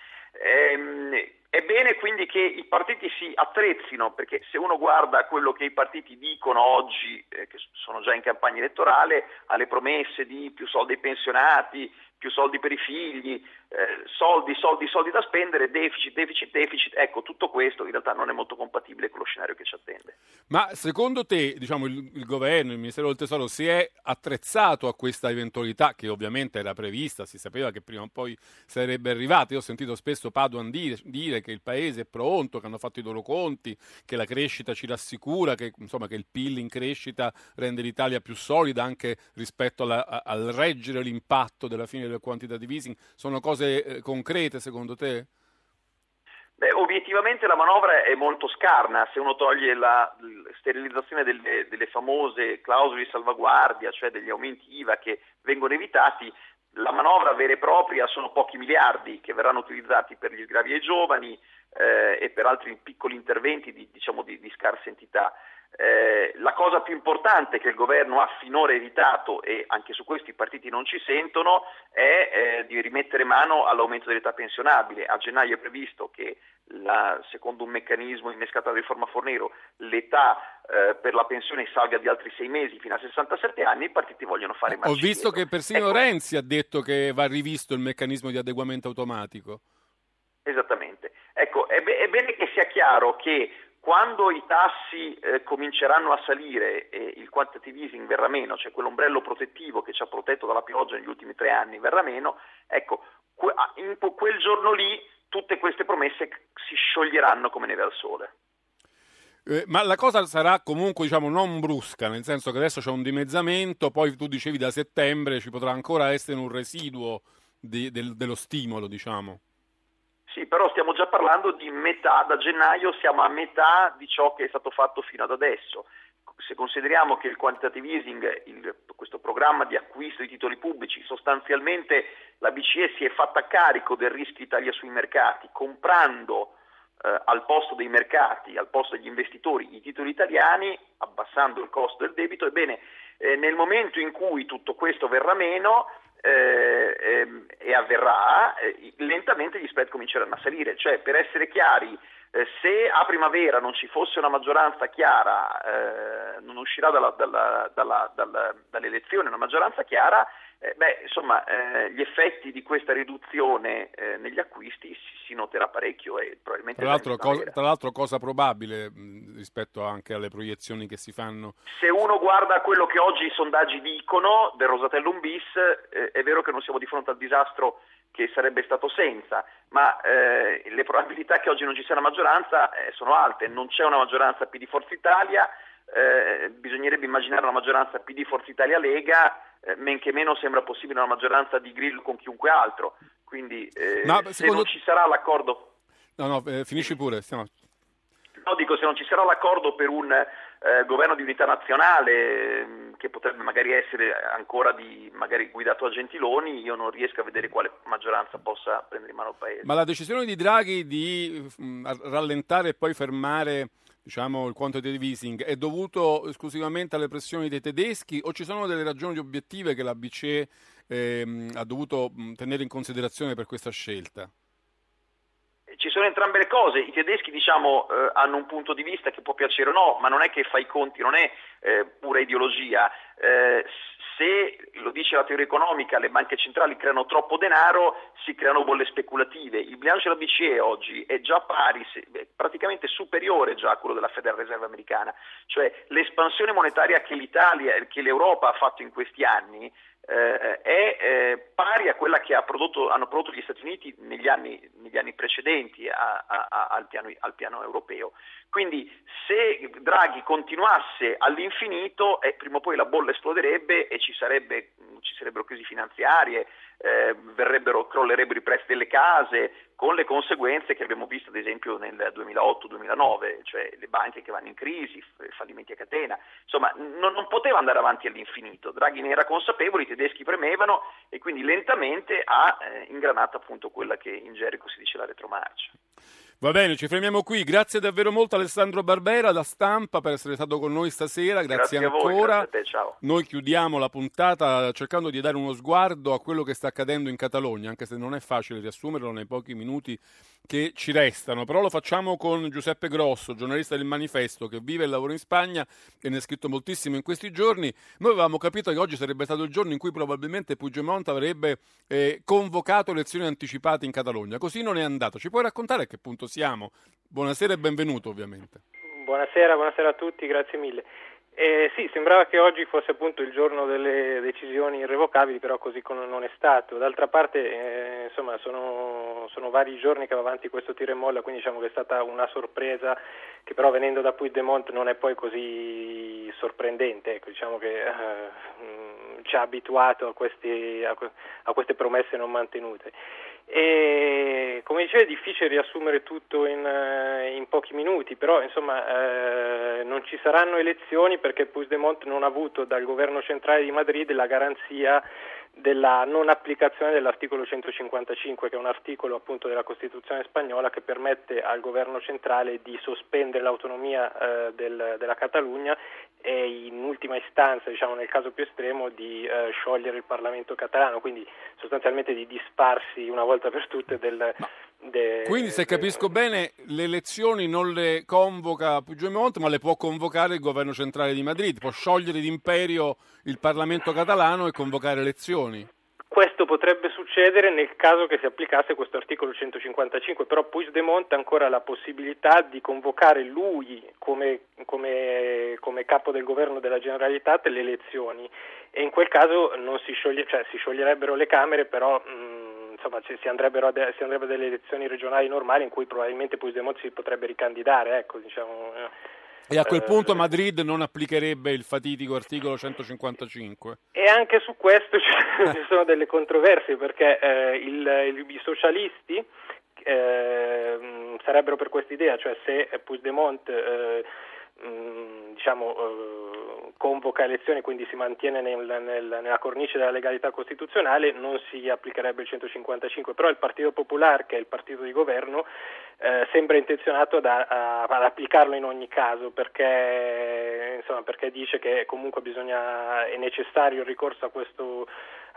Ehm, è bene quindi che i partiti si attrezzino, perché se uno guarda quello che i partiti dicono oggi, eh, che sono già in campagna elettorale, alle promesse di più soldi ai pensionati, più soldi per i figli, eh, soldi, soldi, soldi da spendere, deficit, deficit, deficit, ecco tutto questo in realtà non è molto compatibile con lo scenario che ci attende. Ma secondo te, diciamo, il, il, governo, il Ministero del Tesoro si è attrezzato a questa eventualità che ovviamente era prevista, si sapeva che prima o poi sarebbe arrivata. Io ho sentito spesso Paduan dire, dire che il paese è pronto, che hanno fatto i loro conti, che la crescita ci rassicura, che, insomma, che il PIL in crescita rende l'Italia più solida anche rispetto alla, a, al reggere l'impatto della fine del quantitative easing. Sono cose eh, concrete secondo te? Beh, obiettivamente la manovra è molto scarna se uno toglie la sterilizzazione delle, delle, famose clausole di salvaguardia, cioè degli aumenti IVA che vengono evitati, la manovra vera e propria sono pochi miliardi che verranno utilizzati per gli sgravi ai giovani eh, e per altri piccoli interventi di, diciamo, di, di scarsa entità. Eh, la cosa più importante che il governo ha finora evitato, e anche su questo i partiti non ci sentono, è eh, di rimettere mano all'aumento dell'età pensionabile. A gennaio è previsto che, la, secondo un meccanismo innescato dalla riforma Fornero, l'età eh, per la pensione salga di altri sei mesi fino a 67 anni, i partiti vogliono fare marcia Ho visto che persino ecco. Renzi ha detto che va rivisto il meccanismo di adeguamento automatico. Esattamente. Ecco, è, be- è bene che sia chiaro che quando i tassi eh, cominceranno a salire e il quantitative easing verrà meno, cioè quell'ombrello protettivo che ci ha protetto dalla pioggia negli ultimi tre anni verrà meno, ecco, que- in quel giorno lì tutte queste promesse si scioglieranno come neve al sole. Eh, ma la cosa sarà comunque diciamo, non brusca, nel senso che adesso c'è un dimezzamento, poi tu dicevi da settembre ci potrà ancora essere un residuo di, del, dello stimolo, diciamo. Sì, però stiamo già parlando di metà, da gennaio siamo a metà di ciò che è stato fatto fino ad adesso. Se consideriamo che il quantitative easing, il, questo programma di acquisto di titoli pubblici, sostanzialmente la BCE si è fatta carico del rischio Italia sui mercati, comprando eh, al posto dei mercati, al posto degli investitori, i titoli italiani, abbassando il costo del debito, ebbene eh, nel momento in cui tutto questo verrà meno, eh, ehm, e avverrà, eh, lentamente gli spread cominceranno a salire. Cioè, per essere chiari, eh, se a primavera non ci fosse una maggioranza chiara, eh, non uscirà dalla, dalla, dalla, dall'elezione una maggioranza chiara, eh, beh, insomma, eh, gli effetti di questa riduzione eh, negli acquisti si, si, noterà parecchio e probabilmente... Tra l'altro, cosa, tra l'altro cosa probabile mh, rispetto anche alle proiezioni che si fanno? Se uno guarda quello che oggi i sondaggi dicono del Rosatellum bis, eh, è vero che non siamo di fronte al disastro che sarebbe stato senza, ma eh, le probabilità che oggi non ci sia una maggioranza eh, sono alte, non c'è una maggioranza PD Forza Italia, eh, bisognerebbe immaginare una maggioranza PD Forza Italia Lega, eh, men che meno sembra possibile una maggioranza di Grillo con chiunque altro. Quindi eh, Ma, se non ci sarà l'accordo. No, no, eh, finisci pure. Stiamo... No, dico, se non ci sarà l'accordo per un eh, governo di unità nazionale, mm, che potrebbe magari essere ancora di, magari guidato a Gentiloni, io non riesco a vedere quale maggioranza possa prendere in mano il Paese. Ma la decisione di Draghi di mh, mm, rallentare e poi fermare diciamo, il quantitative easing è dovuto esclusivamente alle pressioni dei tedeschi o ci sono delle ragioni obiettive che la BCE ehm, ha dovuto tenere in considerazione per questa scelta? Ci sono entrambe le cose, i tedeschi diciamo, eh, hanno un punto di vista che può piacere o no, ma non è che fa i conti, non è eh, pura ideologia. Eh, se, lo dice la teoria economica, le banche centrali creano troppo denaro, si creano bolle speculative. Il bilancio della BCE oggi è già pari, praticamente superiore già a quello della Federal Reserve americana. Cioè l'espansione monetaria che l'Italia, che l'Europa ha fatto in questi anni eh, è eh, pari a quella che ha prodotto, hanno prodotto gli Stati Uniti negli anni, negli anni precedenti a, a, a, al, piano, al, piano, europeo. Quindi se Draghi continuasse all'infinito, eh, prima o poi la bolla esploderebbe e ci, sarebbe, ci sarebbero crisi finanziarie, eh, crollerebbero i prezzi delle case, con le conseguenze che abbiamo visto ad esempio nel 2008-2009, cioè le banche che vanno in crisi, fallimenti a catena, insomma non, non, poteva andare avanti all'infinito, Draghi ne era consapevole, i tedeschi premevano e quindi lentamente ha eh, ingranato appunto quella che in Gerico si dice la retromarcia. Va bene, ci fermiamo qui. Grazie davvero molto Alessandro Barbera da Stampa per essere stato con noi stasera. Grazie, grazie ancora. Voi, grazie te, noi chiudiamo la puntata cercando di dare uno sguardo a quello che sta accadendo in Catalogna, anche se non è facile riassumerlo nei pochi minuti che ci restano. Però lo facciamo con Giuseppe Grosso, giornalista del Manifesto, che vive e lavora in Spagna e ne ha scritto moltissimo in questi giorni. Noi avevamo capito che oggi sarebbe stato il giorno in cui probabilmente Puigdemont avrebbe eh, convocato elezioni anticipate in Catalogna. Così non è andato. Ci puoi raccontare a che punto siamo? Buonasera e benvenuto ovviamente. Buonasera, buonasera a tutti, grazie mille. Eh, sì, sembrava che oggi fosse appunto il giorno delle decisioni irrevocabili, però così non è stato. D'altra parte, eh, insomma, sono, sono, vari giorni che va avanti questo tiro e molla, quindi diciamo che è stata una sorpresa che però venendo da Puigdemont non è poi così sorprendente. Ecco, diciamo che eh, ci ha abituato a, questi, a, a queste promesse non mantenute. E come dicevo è difficile riassumere tutto in, eh, in pochi minuti, però insomma eh, non ci saranno elezioni perché Puigdemont non ha avuto dal governo centrale di Madrid la garanzia della non applicazione dell'articolo 155, che è un articolo appunto della Costituzione spagnola che permette al governo centrale di sospendere l'autonomia eh, del, della Catalogna e in ultima istanza, diciamo nel caso più estremo, di eh, sciogliere il Parlamento catalano, quindi sostanzialmente di disparsi una volta per tutte del, De, Quindi, se capisco bene, le elezioni non le convoca Puigdemont, ma le può convocare il governo centrale di Madrid, può sciogliere d'imperio il Parlamento catalano e convocare elezioni. Questo potrebbe succedere nel caso che si applicasse questo articolo 155, però Puigdemont ha ancora la possibilità di convocare lui come, come, come capo del governo della Generalitat le elezioni e in quel caso si, scioglie, cioè, si, scioglierebbero le Camere, però mh, insomma, ci, si, andrebbero de, si andrebbe delle elezioni regionali normali in cui probabilmente Puigdemont si potrebbe ricandidare. Ecco, diciamo, eh. E a quel eh, punto Madrid non applicherebbe il fatidico articolo 155? E anche su questo <laughs> ci sono delle controversie perché eh, il, il, i socialisti eh, sarebbero per questa idea, cioè se Puigdemont eh, mh, diciamo, eh, convoca elezioni, quindi si mantiene nel, nel, nella cornice della legalità costituzionale, non si applicherebbe il 155, però il Partito Popolare, che è il partito di governo, eh, sembra intenzionato ad, ad, applicarlo in ogni caso perché, insomma, perché dice che comunque bisogna, è necessario il ricorso a questo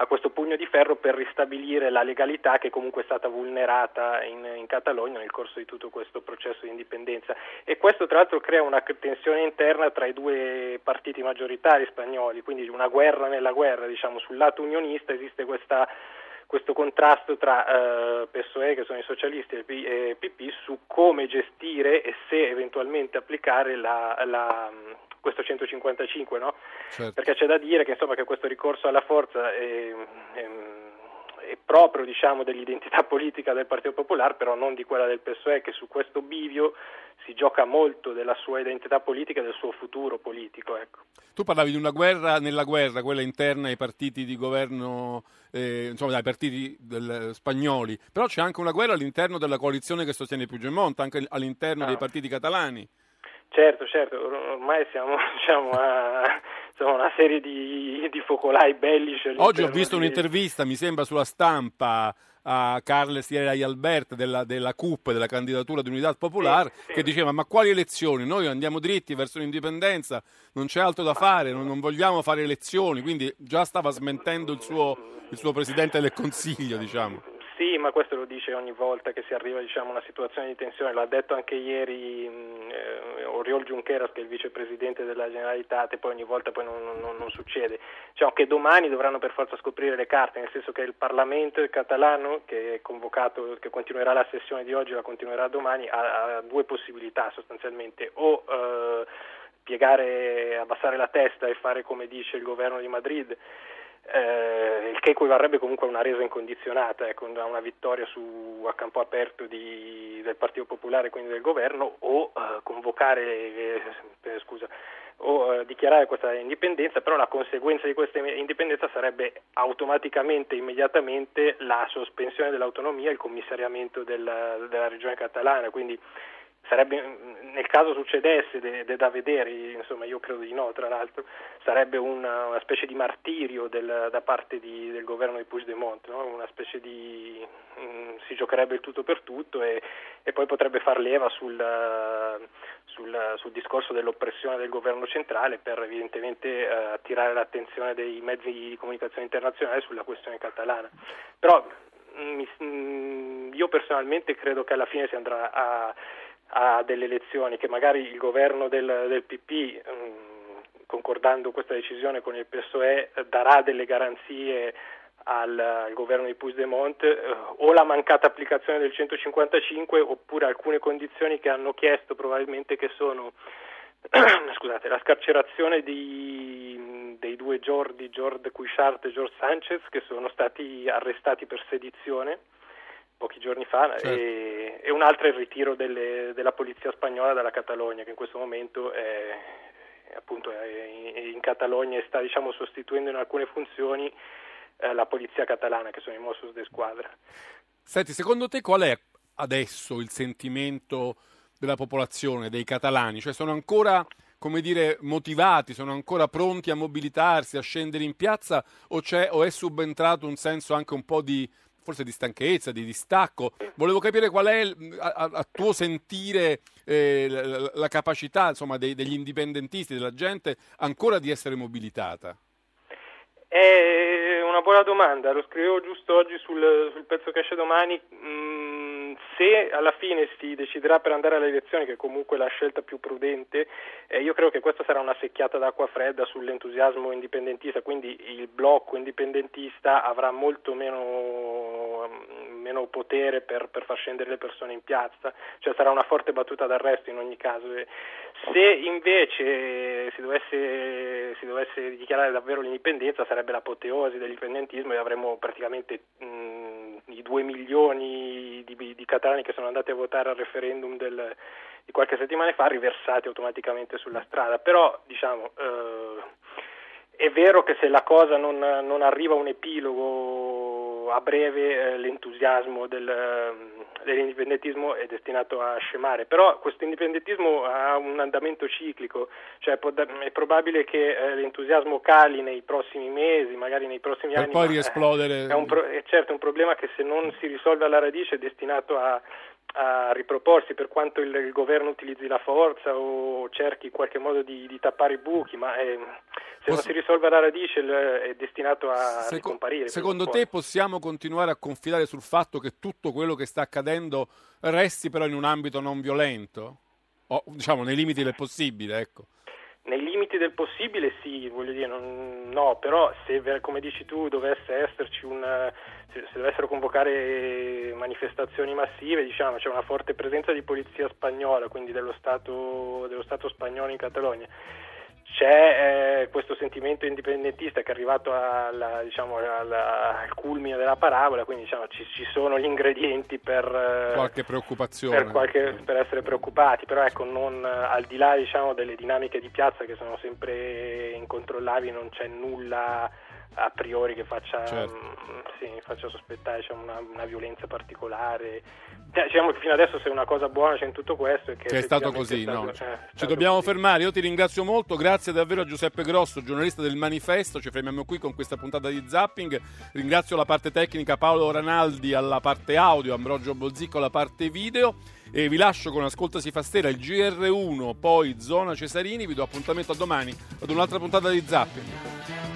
a questo pugno di ferro per ristabilire la legalità che comunque è stata vulnerata in, in Catalogna nel corso di tutto questo processo di indipendenza. E questo tra l'altro crea una tensione interna tra i due partiti maggioritari spagnoli, quindi una guerra nella guerra, diciamo sul lato unionista esiste questa questo contrasto tra eh, PSOE, che sono i socialisti, e PP su come gestire e se eventualmente applicare la, la, questo 155, no? certo. perché c'è da dire che, insomma, che questo ricorso alla forza è, è, è proprio diciamo, dell'identità politica del Partito Popolare, però non di quella del PSOE, che su questo bivio si gioca molto della sua identità politica e del suo futuro politico. Ecco. Tu parlavi di una guerra nella guerra, quella interna ai partiti di governo, eh, insomma, ai partiti del, spagnoli, però c'è anche una guerra all'interno della coalizione che sostiene Puigdemont, anche all'interno ah. dei partiti catalani. Certo, certo, ormai siamo <laughs> diciamo, a insomma, una serie di, di focolai bellici. Oggi ho visto di... un'intervista, mi sembra, sulla stampa a Carles y Albert della, della CUP, della candidatura di Unità Popolare, sì, sì. che diceva ma quali elezioni? Noi andiamo dritti verso l'indipendenza, non c'è altro da fare, non, non vogliamo fare elezioni, quindi già stava smentendo il suo, il suo Presidente del Consiglio, diciamo. Sì, ma questo lo dice ogni volta che si arriva diciamo, a una situazione di tensione, l'ha detto anche ieri eh, Oriol Junqueras che è il vicepresidente della Generalitat e poi ogni volta poi non, non, non succede. Diciamo che domani dovranno per forza scoprire le carte, nel senso che il Parlamento catalano che è convocato, che continuerà la sessione di oggi, la continuerà domani, ha, ha due possibilità sostanzialmente, o eh, piegare, abbassare la testa e fare come dice il governo di Madrid eh, il che equivarrebbe comunque a una resa incondizionata, ecco, a una vittoria su, a campo aperto di, del Partito Popolare, quindi del governo, o eh, convocare, eh, scusa, o eh, dichiarare questa indipendenza, però la conseguenza di questa indipendenza sarebbe automaticamente, immediatamente, la sospensione dell'autonomia e il commissariamento della, della regione catalana, quindi sarebbe, nel caso succedesse, ed è da vedere, insomma io credo di no tra l'altro, sarebbe una, una specie di martirio del, da parte di, del governo di Puigdemont, no? una specie di, mh, mm, si giocherebbe il tutto per tutto e, e poi potrebbe far leva sul, sul, sul, discorso dell'oppressione del governo centrale per evidentemente eh, attirare l'attenzione dei mezzi di comunicazione internazionale sulla questione catalana. Però mh, mm, io personalmente credo che alla fine si andrà a a delle elezioni, che magari il governo del, del PP, mh, mm, concordando questa decisione con il PSOE, darà delle garanzie al, al governo di Puigdemont eh, o la mancata applicazione del 155 oppure alcune condizioni che hanno chiesto probabilmente che sono <clears throat> scusate, la scarcerazione di, dei due Jordi, Jord Cuixart e George Sanchez che sono stati arrestati per sedizione pochi giorni fa certo. e, e un'altra è il ritiro delle, della polizia spagnola dalla Catalogna che in questo momento è, appunto è in, in Catalogna e sta diciamo, sostituendo in alcune funzioni eh, la polizia catalana che sono i Mossos de Squadra. Senti, secondo te qual è adesso il sentimento della popolazione, dei catalani? Cioè sono ancora come dire, motivati, sono ancora pronti a mobilitarsi, a scendere in piazza o, o è subentrato un senso anche un po' di forse di stanchezza, di distacco. Volevo capire qual è, a, a tuo sentire, eh, la, la, capacità insomma, dei, degli indipendentisti, della gente, ancora di essere mobilitata. È una buona domanda, lo scrivevo giusto oggi sul, sul pezzo che esce domani. Mm, se alla fine si deciderà per andare alle elezioni, che comunque è la scelta più prudente, eh, io credo che questa sarà una secchiata d'acqua fredda sull'entusiasmo indipendentista, quindi il blocco indipendentista avrà molto meno, meno potere per, per, far scendere le persone in piazza, cioè sarà una forte battuta d'arresto in ogni caso. Se invece si dovesse, si dovesse dichiarare davvero l'indipendenza sarebbe l'apoteosi dell'indipendentismo e avremmo praticamente mh, i due milioni di, di, catalani che sono andati a votare al referendum del, di qualche settimana fa riversati automaticamente sulla strada. Però diciamo, eh, è vero che se la cosa non, non arriva a un epilogo a breve eh, l'entusiasmo del, dell'indipendentismo è destinato a scemare, però questo indipendentismo ha un andamento ciclico, cioè è probabile che eh, l'entusiasmo cali nei prossimi mesi, magari nei prossimi per anni. Per poi riesplodere. È, un pro- è certo un problema che se non si risolve alla radice è destinato a, a riproporsi per quanto il, il, governo utilizzi la forza o cerchi in qualche modo di, di tappare i buchi, ma è, se Posso... non si risolve alla radice è destinato a Seco... scomparire. Secondo te possiamo continuare a confidare sul fatto che tutto quello che sta accadendo resti però in un ambito non violento? O diciamo nei limiti del possibile, ecco. Nei limiti del possibile sì, voglio dire, non, no, però se come dici tu dovesse esserci un, se, se dovessero convocare manifestazioni massive, diciamo c'è una forte presenza di polizia spagnola, quindi dello Stato, dello stato spagnolo in Catalogna c'è eh, questo sentimento indipendentista che è arrivato alla, diciamo, alla, al culmine della parabola, quindi diciamo, ci, ci, sono gli ingredienti per, eh, qualche preoccupazione. Per, qualche, per, essere preoccupati, però ecco, non, al di là diciamo, delle dinamiche di piazza che sono sempre incontrollabili, non c'è nulla a priori che faccia, certo. mh, mm, sì, faccia sospettare diciamo, una, una, violenza particolare. Cioè, diciamo che fino adesso se una cosa buona c'è in tutto questo è che, che è stato così. È stato, no? eh, Ci dobbiamo così. fermare, io ti ringrazio molto, grazie davvero a Giuseppe Grosso, giornalista del Manifesto, ci fermiamo qui con questa puntata di Zapping, ringrazio la parte tecnica Paolo Ranaldi alla parte audio, Ambrogio Bolzicco alla parte video e vi lascio con Ascolta si fa stera il GR1, poi Zona Cesarini, vi do appuntamento a domani ad un'altra puntata di Zapping.